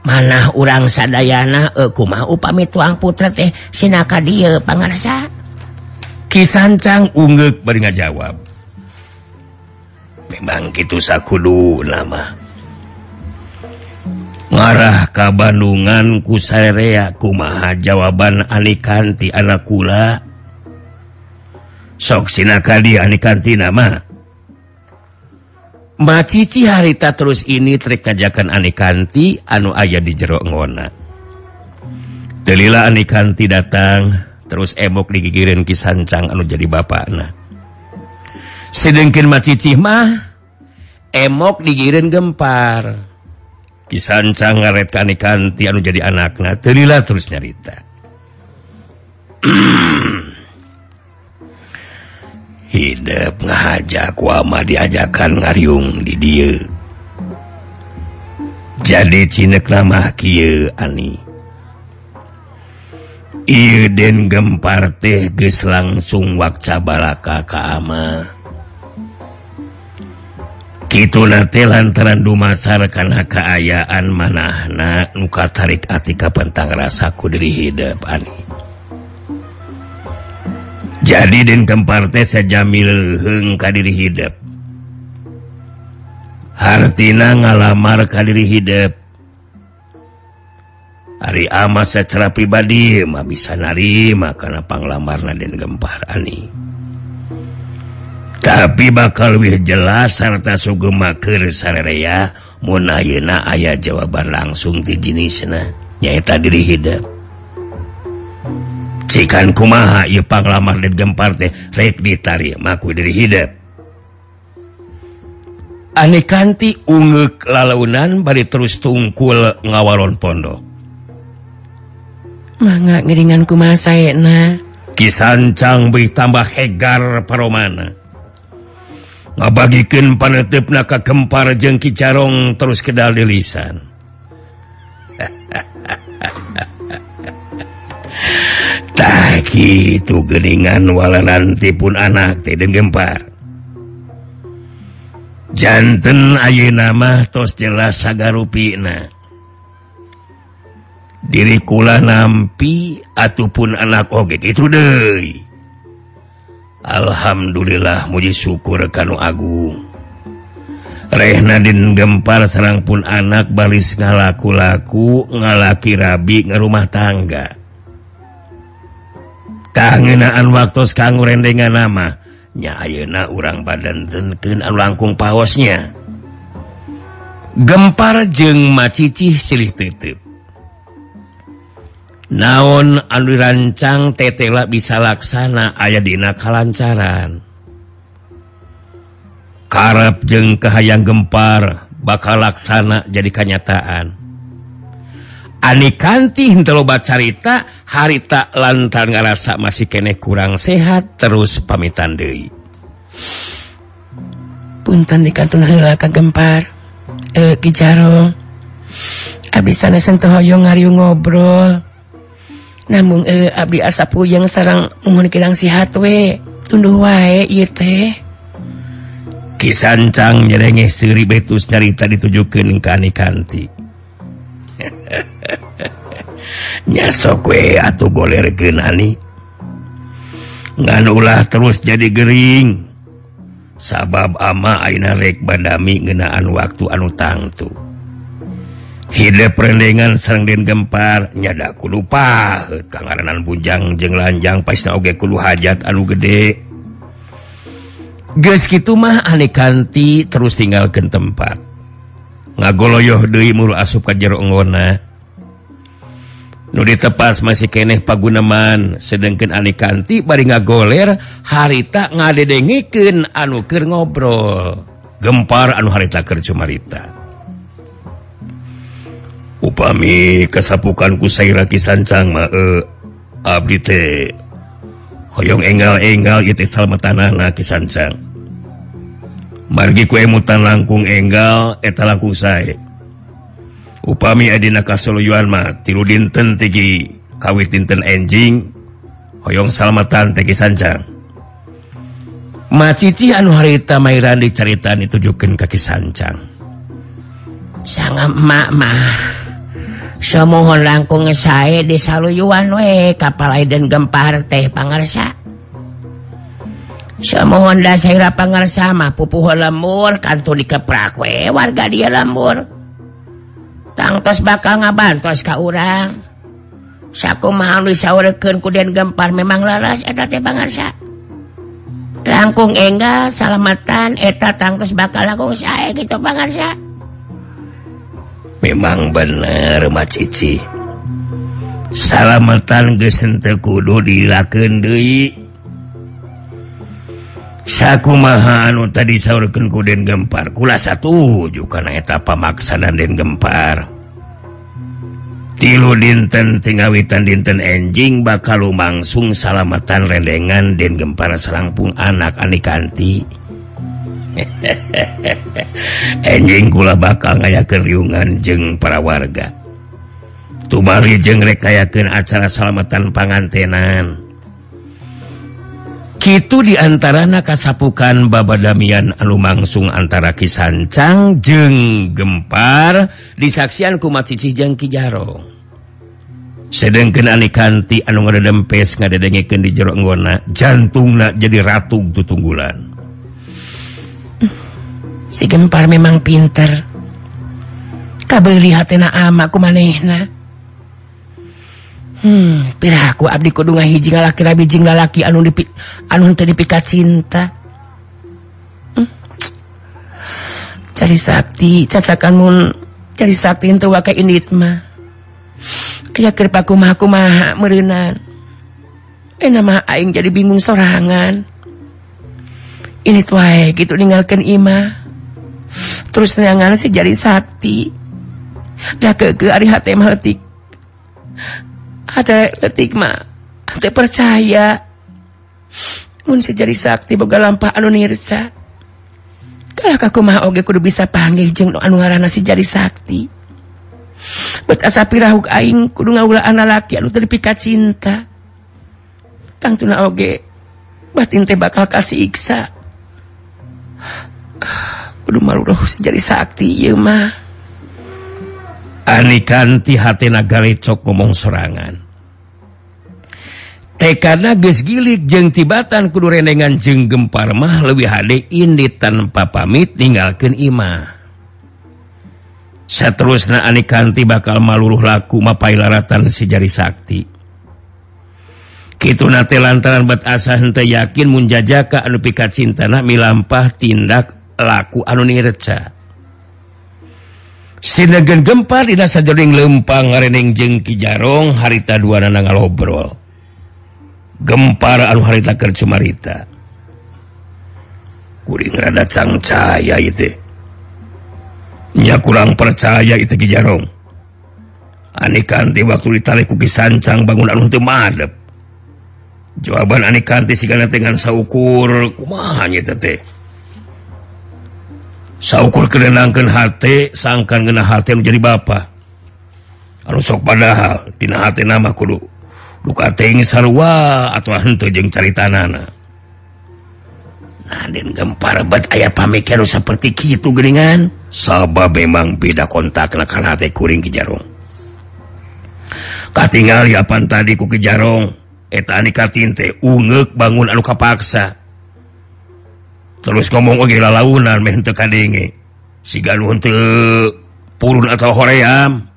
Mana urang sadayana aku eh, mau upami tuang putra teh sinaka dia pangarsa? Kisancang unggek bari jawab memang gitu sakudu lama. ngarah ka Bandungan ku kusarea kumaha jawaban Anikanti anakula? Sok sinakali Anikanti nama. Macici harita terus ini trik kajakan Anikanti anu ayah di jero ngona. Telila Anikanti datang terus emok digigirin kisancang anu jadi bapak nah sedengkin macici mah emok digirin gempar. pisan ngaretanikan tianu jadi anaknya terilah terus nyarita. Hidup ngajak wama diajakan ngaryung di dia. Jadi cinek lama kia ani. Den gempar teh langsung wak cabalaka ka ama. gitu nanti lantaran dumasarkan keayaan manahna muka tarik atika pentang rasaku diri hidup Ani. Jadi dan kemparte sajamilheng kadiri hidup. Hartina ngalamar kadiri hidup. Hari ama secara pribadi mah bisa narima karena panglamar dan gempar Ani. tapi bakal lebih jelas serta sugemaker sarerea Munayeuna ayah jawaban langsung di jenisnya nyaita diri hidup cikan kumaha ieu panglamar dan gempar teh rek ditarima ku diri hidup Ani kanti ungeuk lalaunan bari terus tungkul ngawaron pondok. Mangga ngeringan kumaha saena? Kisancang beui tambah hegar paromana. ngabagikan panetup na kempar jengki carong terus kedal di lisan. Tak itu geningan wala nanti pun anak tidak gempar. Jantan ayu nama tos jelas sagarupina diri kula nampi ataupun anak oge itu deh Alhamdulillah muji syukur Kanu Agung. Rehnadin gempar Serang pun anak balis ngalaku-laku ngalaki rabi ngerumah tangga. Kangenaan waktu kanggo rendengan nama nyayeuna urang badan tenken langkung pawosnya. gempar jeng macicih silih titip naon anu rancang tetela bisa laksana aya dina kalancaran. Karep jeng kehayang gempar bakal laksana jadi kenyataan. Ani kanti hintelobat carita harita lantar ngerasa masih kene kurang sehat terus pamitan Dewi punten di kantun hela kegempar eh kijaro abis sana sentuh hoyong ngariung ngobrol. namun eh, Abdi asapu yang sarang mohon kilang sihat we. Tunduh wae teh. Kisancang nyerenge siri betus nyarita ditujukan kani kanti nyasok we atau boleh reken ani. Ngan ulah terus jadi gering. Sabab ama aina rek badami ngenaan waktu anu tangtu. hidup perlenngan serangden gempar nyadaku lupa. Keganan bujang jeng lanjang pasgekulu hajat anu gede. Guys gitu mah aneh kanti terus tinggalkan tempat. Ngagoloyoh Dewi mulu asup ke jerona nu ditepas masih keneh pagunaman sedangkan aneh kanti bari ngagoler harita ngadedengeken anu keur ngobrol. Gempar anu harita kercumarita upami kesapukanku sairaki kisancang ma e, Abdi teh hoyong enggal-enggal itu salma tanah naki sancang margi ku emutan langkung enggal eta langkung saya upami adina kasuluyuan ma tilu dinten tigi kawit dinten enjing hoyong salmatan teki sancang Ma cici anu harita Mairan diceritaan ditujukan kaki sancang sangat mak mah semohon langkung saya disaluyuan we kapal Aiden gempar teh pangarsa. Semohon dasira pangarsa mah pupuho lemur kantu dikeprak we warga dia lembur. Tangtos bakal ngabantos ka urang. Saku malu ku den gempar memang lalas eta teh pangarsa. Langkung enggal salamatan eta tangtos bakal langkung saya gitu pangarsa. memang bener Macici salamatan gesente kudu dilaken Dewi saku mahanu tadi sauurken kuden gempar. Kula satu juga eta pamaksanan dan gempar. Tilu dinten tinggawitan dinten enjing bakal lumangsung salamatan rendengan dan gempar serangpung anak anikanti enjing gula bakal ngaya keriungan jeng para warga. Tubali jeng rekayaken acara salamatan pangantenan. Kitu diantara kasapukan Baba Damian anu mangsung antara Kisancang jeng gempar disaksian kumat Cici jeng Kijaro sedangkenani kanti anu ngadempes ngadadengeken di jero jerokgona jantunglah jadi ratu tutunggulan. si gempar memang pinter. Kabelihat amaku manehna. Hmm, piraku Abdi Kudunga hiji ngalaki bijing lalaki anu dipi, anu dipikat cinta. Hmm. cari sakti cacakan mun cari sakti itu wakai initma ya kirpaku maku maha merenan enak nama aing jadi bingung sorangan. Ini tuh gitu ninggalkan imah. terus neangan sih jadi sakti dah ke ke hari hati mah letik. Hati letik mah hati percaya. Mun si jadi sakti boga lampah anu nirca kalah kaku mah oge kudu bisa panggil jeng anu ngaranna si jadi sakti. Bet asa pirahuk aing kudu ngawula anak laki anu teu dipikat cinta. Tangtuna oge batin teh bakal kasih iksa. jadi sakti Anikantihatenagalecok ngomong serangan Tekadna geus gilik jeung tibatan kudu rendengan jeung gempar mah lebih hade indi tanpa pamit ninggalkeun Imah. Seterusnya Anikanti bakal maluruh laku mapai laratan si jari sakti. Kitu nate lantaran bat asa henteu yakin mun jajaka anu pikat cintana milampah tindak laku anu nirca Sigen gempa di dasar jering lempang ngareneng jeng Kijarong harita dua nana ngalobrol. Gempar anu harita kercumarita kuring rada cangcaya itu nya kurang percaya itu Kijarong. Aneh kanti waktu ditarik kuki sancang bangunan untuk madep. Jawaban aneh kanti sigana dengan saukur kumahannya teteh saukur kerenangkan hati sangkan kena hati menjadi ba harus sok padahal di hati nama kudu. Duka sarwa atau jeng carita nana nah, gempar aya pamikir seperti gitu geringan sabab memang beda kontak nakan hati kuring ke jarung katingal yapan tadi ku ke jarung etani katinte ungek bangun anu kapaksa. Terus ngomong launan purun atau hoream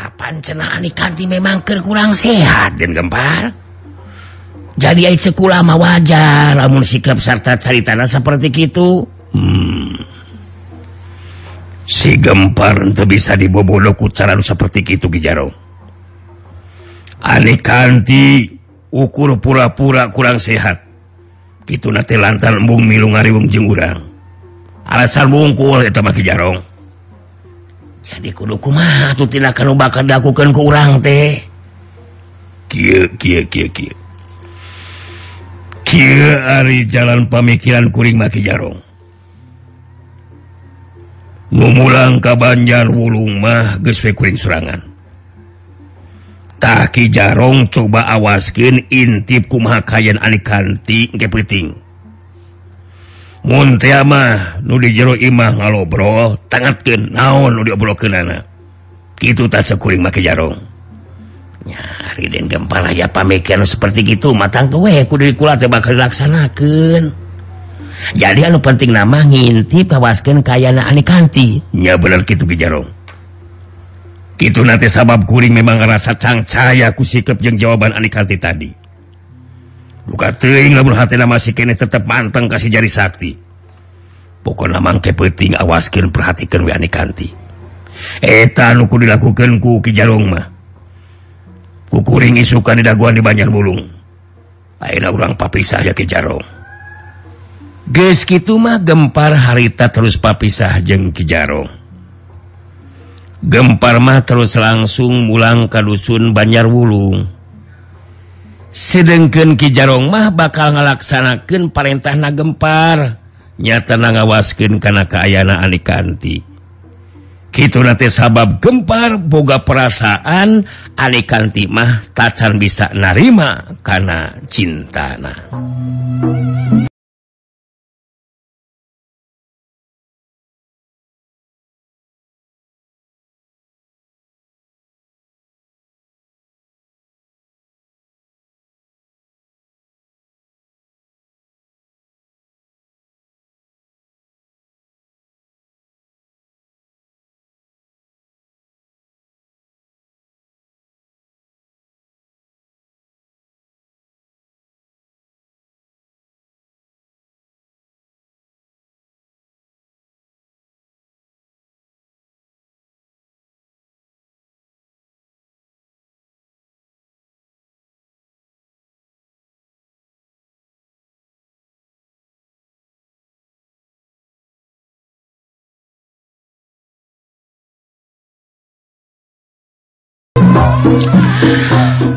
apati memang kurang sehat? Dan gempar. Jadi sekulama wajar namun sikap sarta cari tanah seperti itu hmm. si gempar untuk bisa diboboloku cara seperti itu Gijaro anehkanti ukur pura-pura kurang sehat gitu nanti lantar embung milung ngariung jeng urang. Alasan bungkul itu maki jarong jadi kudu kumaha tuh tidak akan bakal dilakukan ke urang teh? Kia kia kia kia kia ari jalan pemikiran kuring maki jarong Numulang ka banjar wulung mah geswe kuring serangan Taki jarong coba awaskin intip kuma kayan kanti kepeting Munmah nu di jero Imah ngalobrol tangat ke naon dibro ke nana itu tak sekuring make jarong. Den gempar ya pamikiran seperti gitu matang tuwe kudu dikula teh bakal dilaksanakan jadi anu penting nama ngintip kawaskeun kayana kanti. Nya bener gitu ki jarong. itu nanti sabab kuring memang ngerasa cangcaya ku sikap yang jawaban anik tadi. Buka teing lamun hati nama si kene tetap manteng kasih jari sakti. Pokoknya mangke penting awaskin perhatikan we Anikanti eta nuku dilakukan ku ki mah. Ku kuring isukan di daguan di banyak bulung. Akhirnya orang papisah ya kijarong Ges gitu mah gempar harita terus papisah jeng ki jarong gemparmah terus langsung mulang ka dusun Banjar Wulung sedengken Kijarongmah bakal ngalaksanakan perintah na gempar. Nyata na ngawasken karena keayana Alikanti gitu nanti sabab gempar boga perasaan Alikanti mah tacan bisa narima karena cintana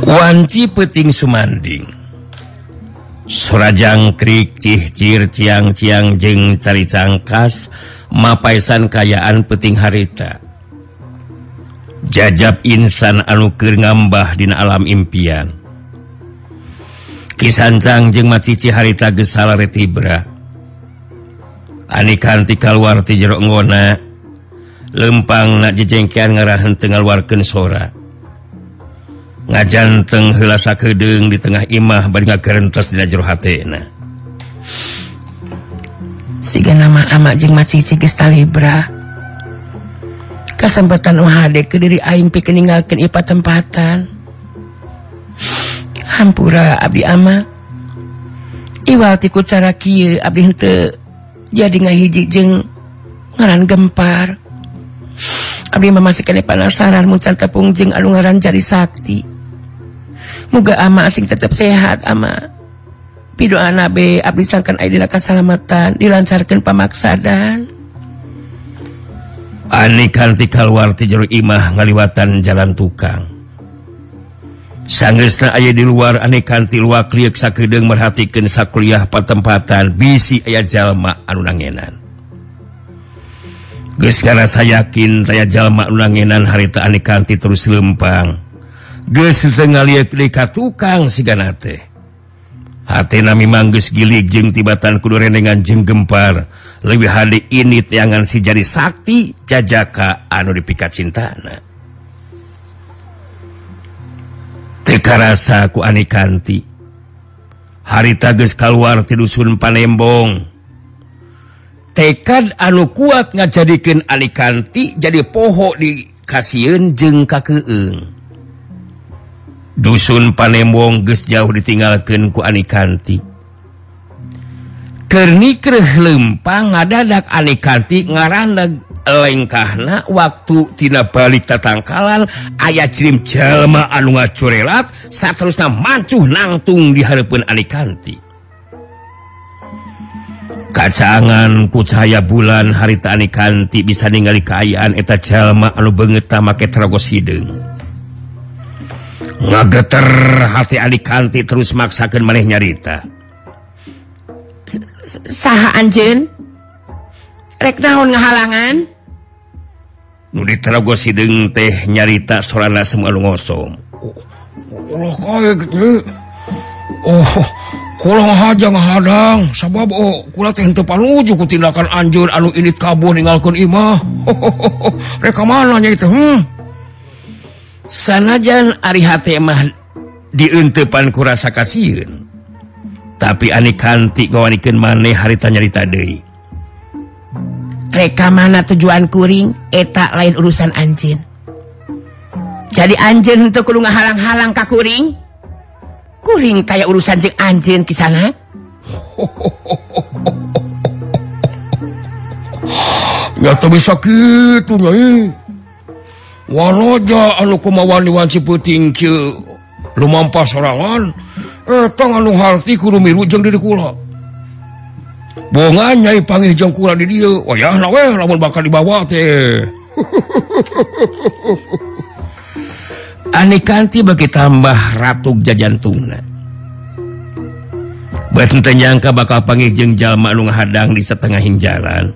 Wanci peting Sumanding. Surajangkrik cihcir ciang-ciang jeng cari cangkas mapaisan kayaan peting harita. Jajab insan anukir ngambah di alam impian. Kisancang jeng macici harita gesala retibra Anikantikal warti jeroknggona lempang nak jejengkian ngarahan tengah warken sora. ngajanteng helasa kedeng di tengah imah bad kerentas dina jero hatena siga nama amak jeung macici geus talibra. Kasempatan UHD ke diri aing pikeun ninggalkeun ipa tempatan hampura abdi ama. Iwal ti cara kieu abdi henteu jadi ngahiji jeung ngaran gempar. Abdi mamasikeun panasaran muncan tepung jeung alungaran jari sakti. Moga ama asing tetap sehat ama. Pido anabe abdi sangkan ayah dilakas selamatan dilancarkan pamaksadan. Ani kanti kalwarti jeru imah ngaliwatan jalan tukang. Sanggeusna aya di luar ani kanti luak liek sakedeung merhatikeun sakuliah patempatan bisi aya jalma anu nangenan. Geus saya yakin raya jalma anu nangenan harita ane kanti terus lempang. tukang siganate hati nami mangges gilik jeng tibatan kudu renengan jeng gempar. Lebih hari ini tiangan si jadi sakti jajaka anu dipikat cintana. Teka rasa ku anikanti. Hari tages keluar ti dusun panembong. Tekad anu kuat ngajadikan alikanti jadi pohok di kasiun jeng kakeung dusun Panembong ges jauh ditinggalkan ku Anikanti. Kernikreh lempang ngadadak Anikanti ngaraneg lengkahna waktu tina balik tatangkalan ayah cirim jelma anu ngacurelat saterusna mancuh nangtung diharapkan Anikanti. Kacangan ku cahaya bulan harita Anikanti bisa ningali keayaan eta jelma anu banget make teragos hidung ngageter hati Alikanti terus maksakan maneh nyarita. Saha Anjen rek naon ngahalangan? Nu diterago sideng teh nyarita sorana semua lu ngosong. Oh, oh kula ngahaja ngahadang. Sabab oh, kula teh henteu panuju ku tindakan anjeun anu ini kabur ninggalkeun Imah. Oh, oh, reka mananya itu hmm. sanajan Arihatemah diuntepan kurasa kasihun tapi aneh kantik ngawanikan maneh harita nyarita Dewi reka mana tujuan kuring? Etak lain urusan anjin jadi anjin untuk kudu ngahalang-halang ka kuring? Kuring kayak urusan jeng anjin kisana? Ya tuh bisa gitu nyai eh. waloja anu kumawaniwan Ciputing lumampa serangan eh anu harti kudu mirujeng diri kula. Bongan nyai pangih jeng kula di dia. Oh ya weh lamun bakal dibawa teh Ani kanti bagi tambah ratu jajan tuna. Benten nyangka bakal pangih jeng jalma anu hadang di setengah jalan.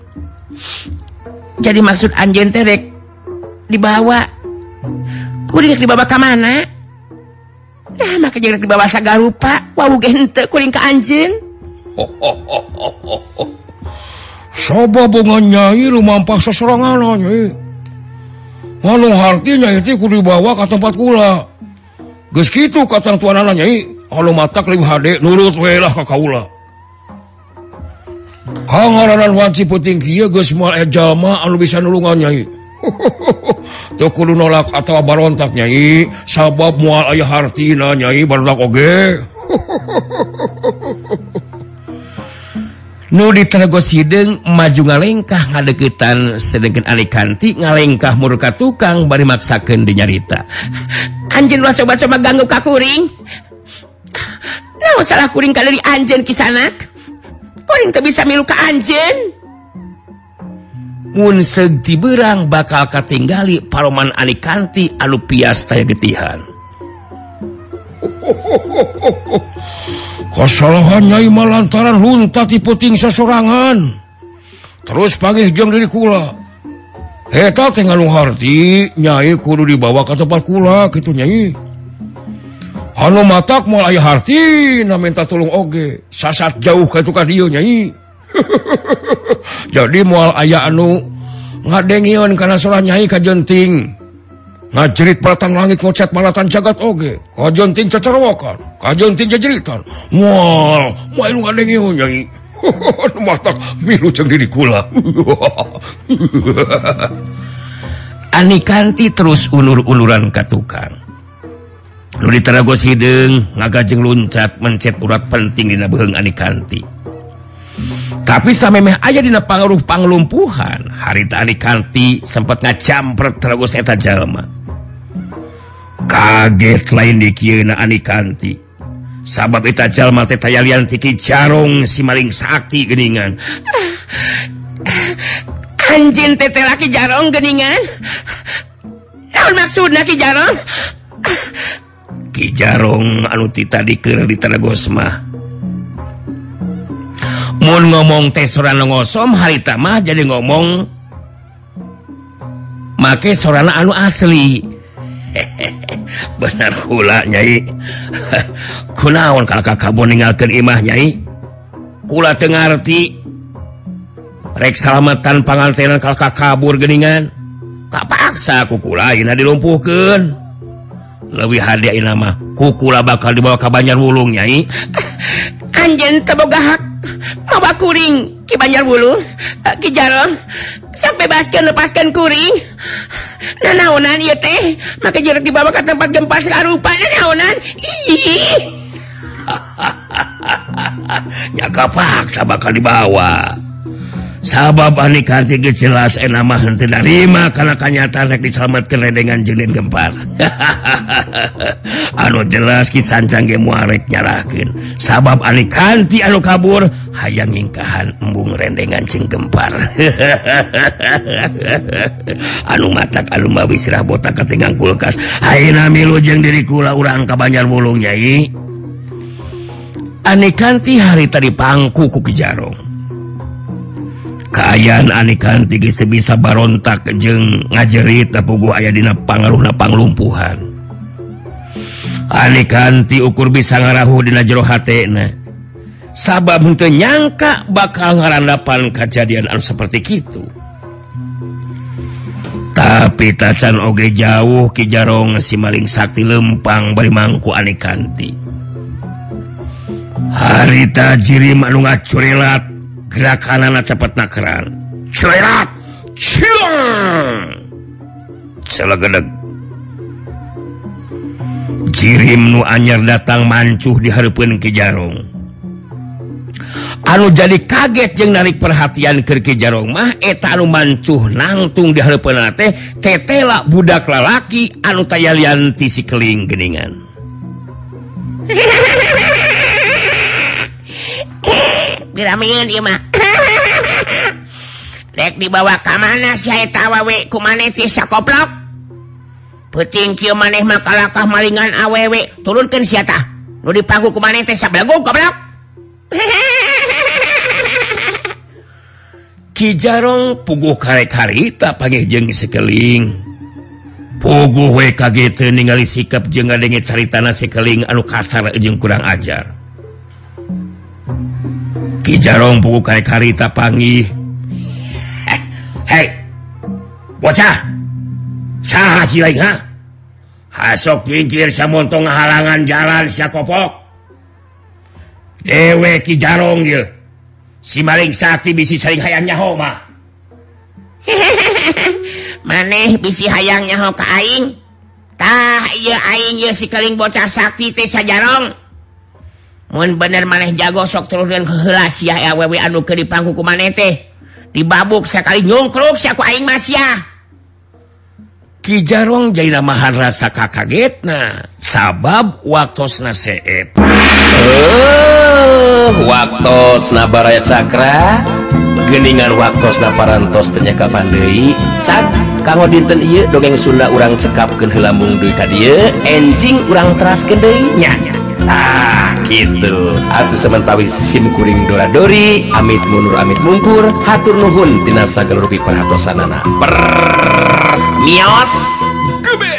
Jadi maksud anjen terek dibawa. Dibawa ke mana? Nah, maka dibawa saga rupa. Wow, kuring ke anjing oh, oh, oh, soba bunganyai lumampah seserangan Malung artinya itu ku dibawa ke tempat kula. Gus gitu kata tuan nyai. Kalau mata kelib HD nurut welah ke kaula. Kang ngaranan wanci puting kieu geus moal jalma anu bisa nulungan nyai. Tukulu nolak atau barontak nyai sabab mual ayah hartina nyai barontak oge. nu ditergo sideng maju ngalengkah ngadeketan sedengkin alikanti ngalengkah murka tukang bari maksakeun dinyarita. Anjeun mah coba-coba ganggu ka kuring. Nah, salah kuring kali deui anjeun kisanak. Kuring teu bisa milu ka anjeun. senti berang bakal katinggali Paroman Anikanti alupias getihan. Kesalahannyama lantaran hunta tiputing sesorangan terus pagi jam dari kula. Heta tinggalhati nyai kudu dibawa ke tempat kula gitu nyai. Han matak mulai hart minta tolong oge. Sasat jauh ke tukar dia nyai. jadi mual aya anu ngadengion karena surah nyai kajenting ngajerit pelatan langit ngocat malatan jagat oge. Kajenting cacarwakan kajenting jajeritan. Mual mual ngadengion nyai. Matak milu ceng diri kula. Ani kanti terus ulur-uluran ke tukang. Nu diterago hidung ngagajeng luncat mencet urat penting di nabuheng Ani kanti tapi sampai meh aja dina pangaruh panglumpuhan hari tadi kanti sempat ngacampret terus eta jalma. Kaget lain di kiena ani kanti. Sabab eta jalma teh tayalian tiki jarung si maling sakti geningan. Anjing tete laki jarong geningan. Naon maksudna ki jarong? Ki jarong anu ti tadi keur di Taragos mah mau ngomong teh soran ngosom haritamah jadi ngomong make sorana anu asli. Benar hula nyai. Kunaon kalau kakak ninggalkan imah nyai? Kula tengarti rek salamatan pangantenan kalau kabur geningan tak paksa kukula ina dilumpuhkan lebih hadiah ina mah kukula bakal dibawa ke banjar wulung nyai anjen teboga hak. mawa kuring Ki Banjar Bulu eh, Ki Jaron. Sok bebaskan lepaskan kuring. Nanaonan iya teh. Maka jarak dibawa ke tempat gempa sekarupa Nanaonan. Ih. Nyaka paksa bakal dibawa. sabab an kanti jelas enamah darima karena kanyatarek diselamat kelengan jelin gempar. Anu jelas kisan cangge muarek nyarakin sabab an kanti anu kabur hayang ingkahan embung rendengan cing gempar. Anu matak anu mawi sirah botak ketinggang kulkas. Haami diri kula urang kabanjar bulung Nyai. Ane kanti hari tadi pangku ku jarong keayaan anekan tigis bisa barontak jeng ngajerit tapugu aya dina pangaruh napang lumpuhan anekanti ukur bisa ngarahu dina jero hatena sabab henteu nyangka bakal ngarandapan kejadian anu seperti itu tapi tacan oge jauh ki jarong si maling sakti lempang bari mangku anekanti harita jiri manu ngacurilat gerak kanan cepat nakeran cirim nu anyar datang mancuh diharapun ke jarung anu jadi kaget yang narik perhatian kerki jarong mah eta anu mancuh nangtung diharapun teh tetela budak lalaki anu tayalian tisi keling geningan. hehehe diramin rek dibawa ke mana saya tawawe ku maneh sakoplok? Puting kieu maneh makalakah malingan awewe turunkan siata nu dipangku ku maneh teh sablago goblok Ki Jarong puguh karek harita panggih jeung sekeling. Puguh we kaget ningali sikap jeung ngadenge caritana sekeling anu kasar jeung kurang ajar. Ki jarong buku kayak karita pangi eh, hei bocah sah hasil lain ha? Hasok kincir samontong halangan jalan siya kopok. Dewe ki jarong ye. Si maling sakti bisi sering hayangnya homa maneh bisi hayangnya ho ka aing. Tah iya aing ye si keling bocah sakti teh sajarong Mun bener maneh jago sok turun kelas ya awewe anu ke dipangku ku maneh teh. Dibabuk sekali nyungkruk si aku aing mas ya. Ki Jarong jadi mahan rasa kakaget nah sabab waktosna seep. Eh, waktu baraya cakra geningan waktu parantos ternyaka pandai cak kanggo dinten iya dongeng Sunda urang cekapkeun heula mung deui ka dieu enjing urang teraskeun deui nya. ah gitu. Atuh sementara sim kuring dora-dori amit mundur amit mungkur hatur nuhun dinasa gelurupi perhatosanana. Per mios! Gebe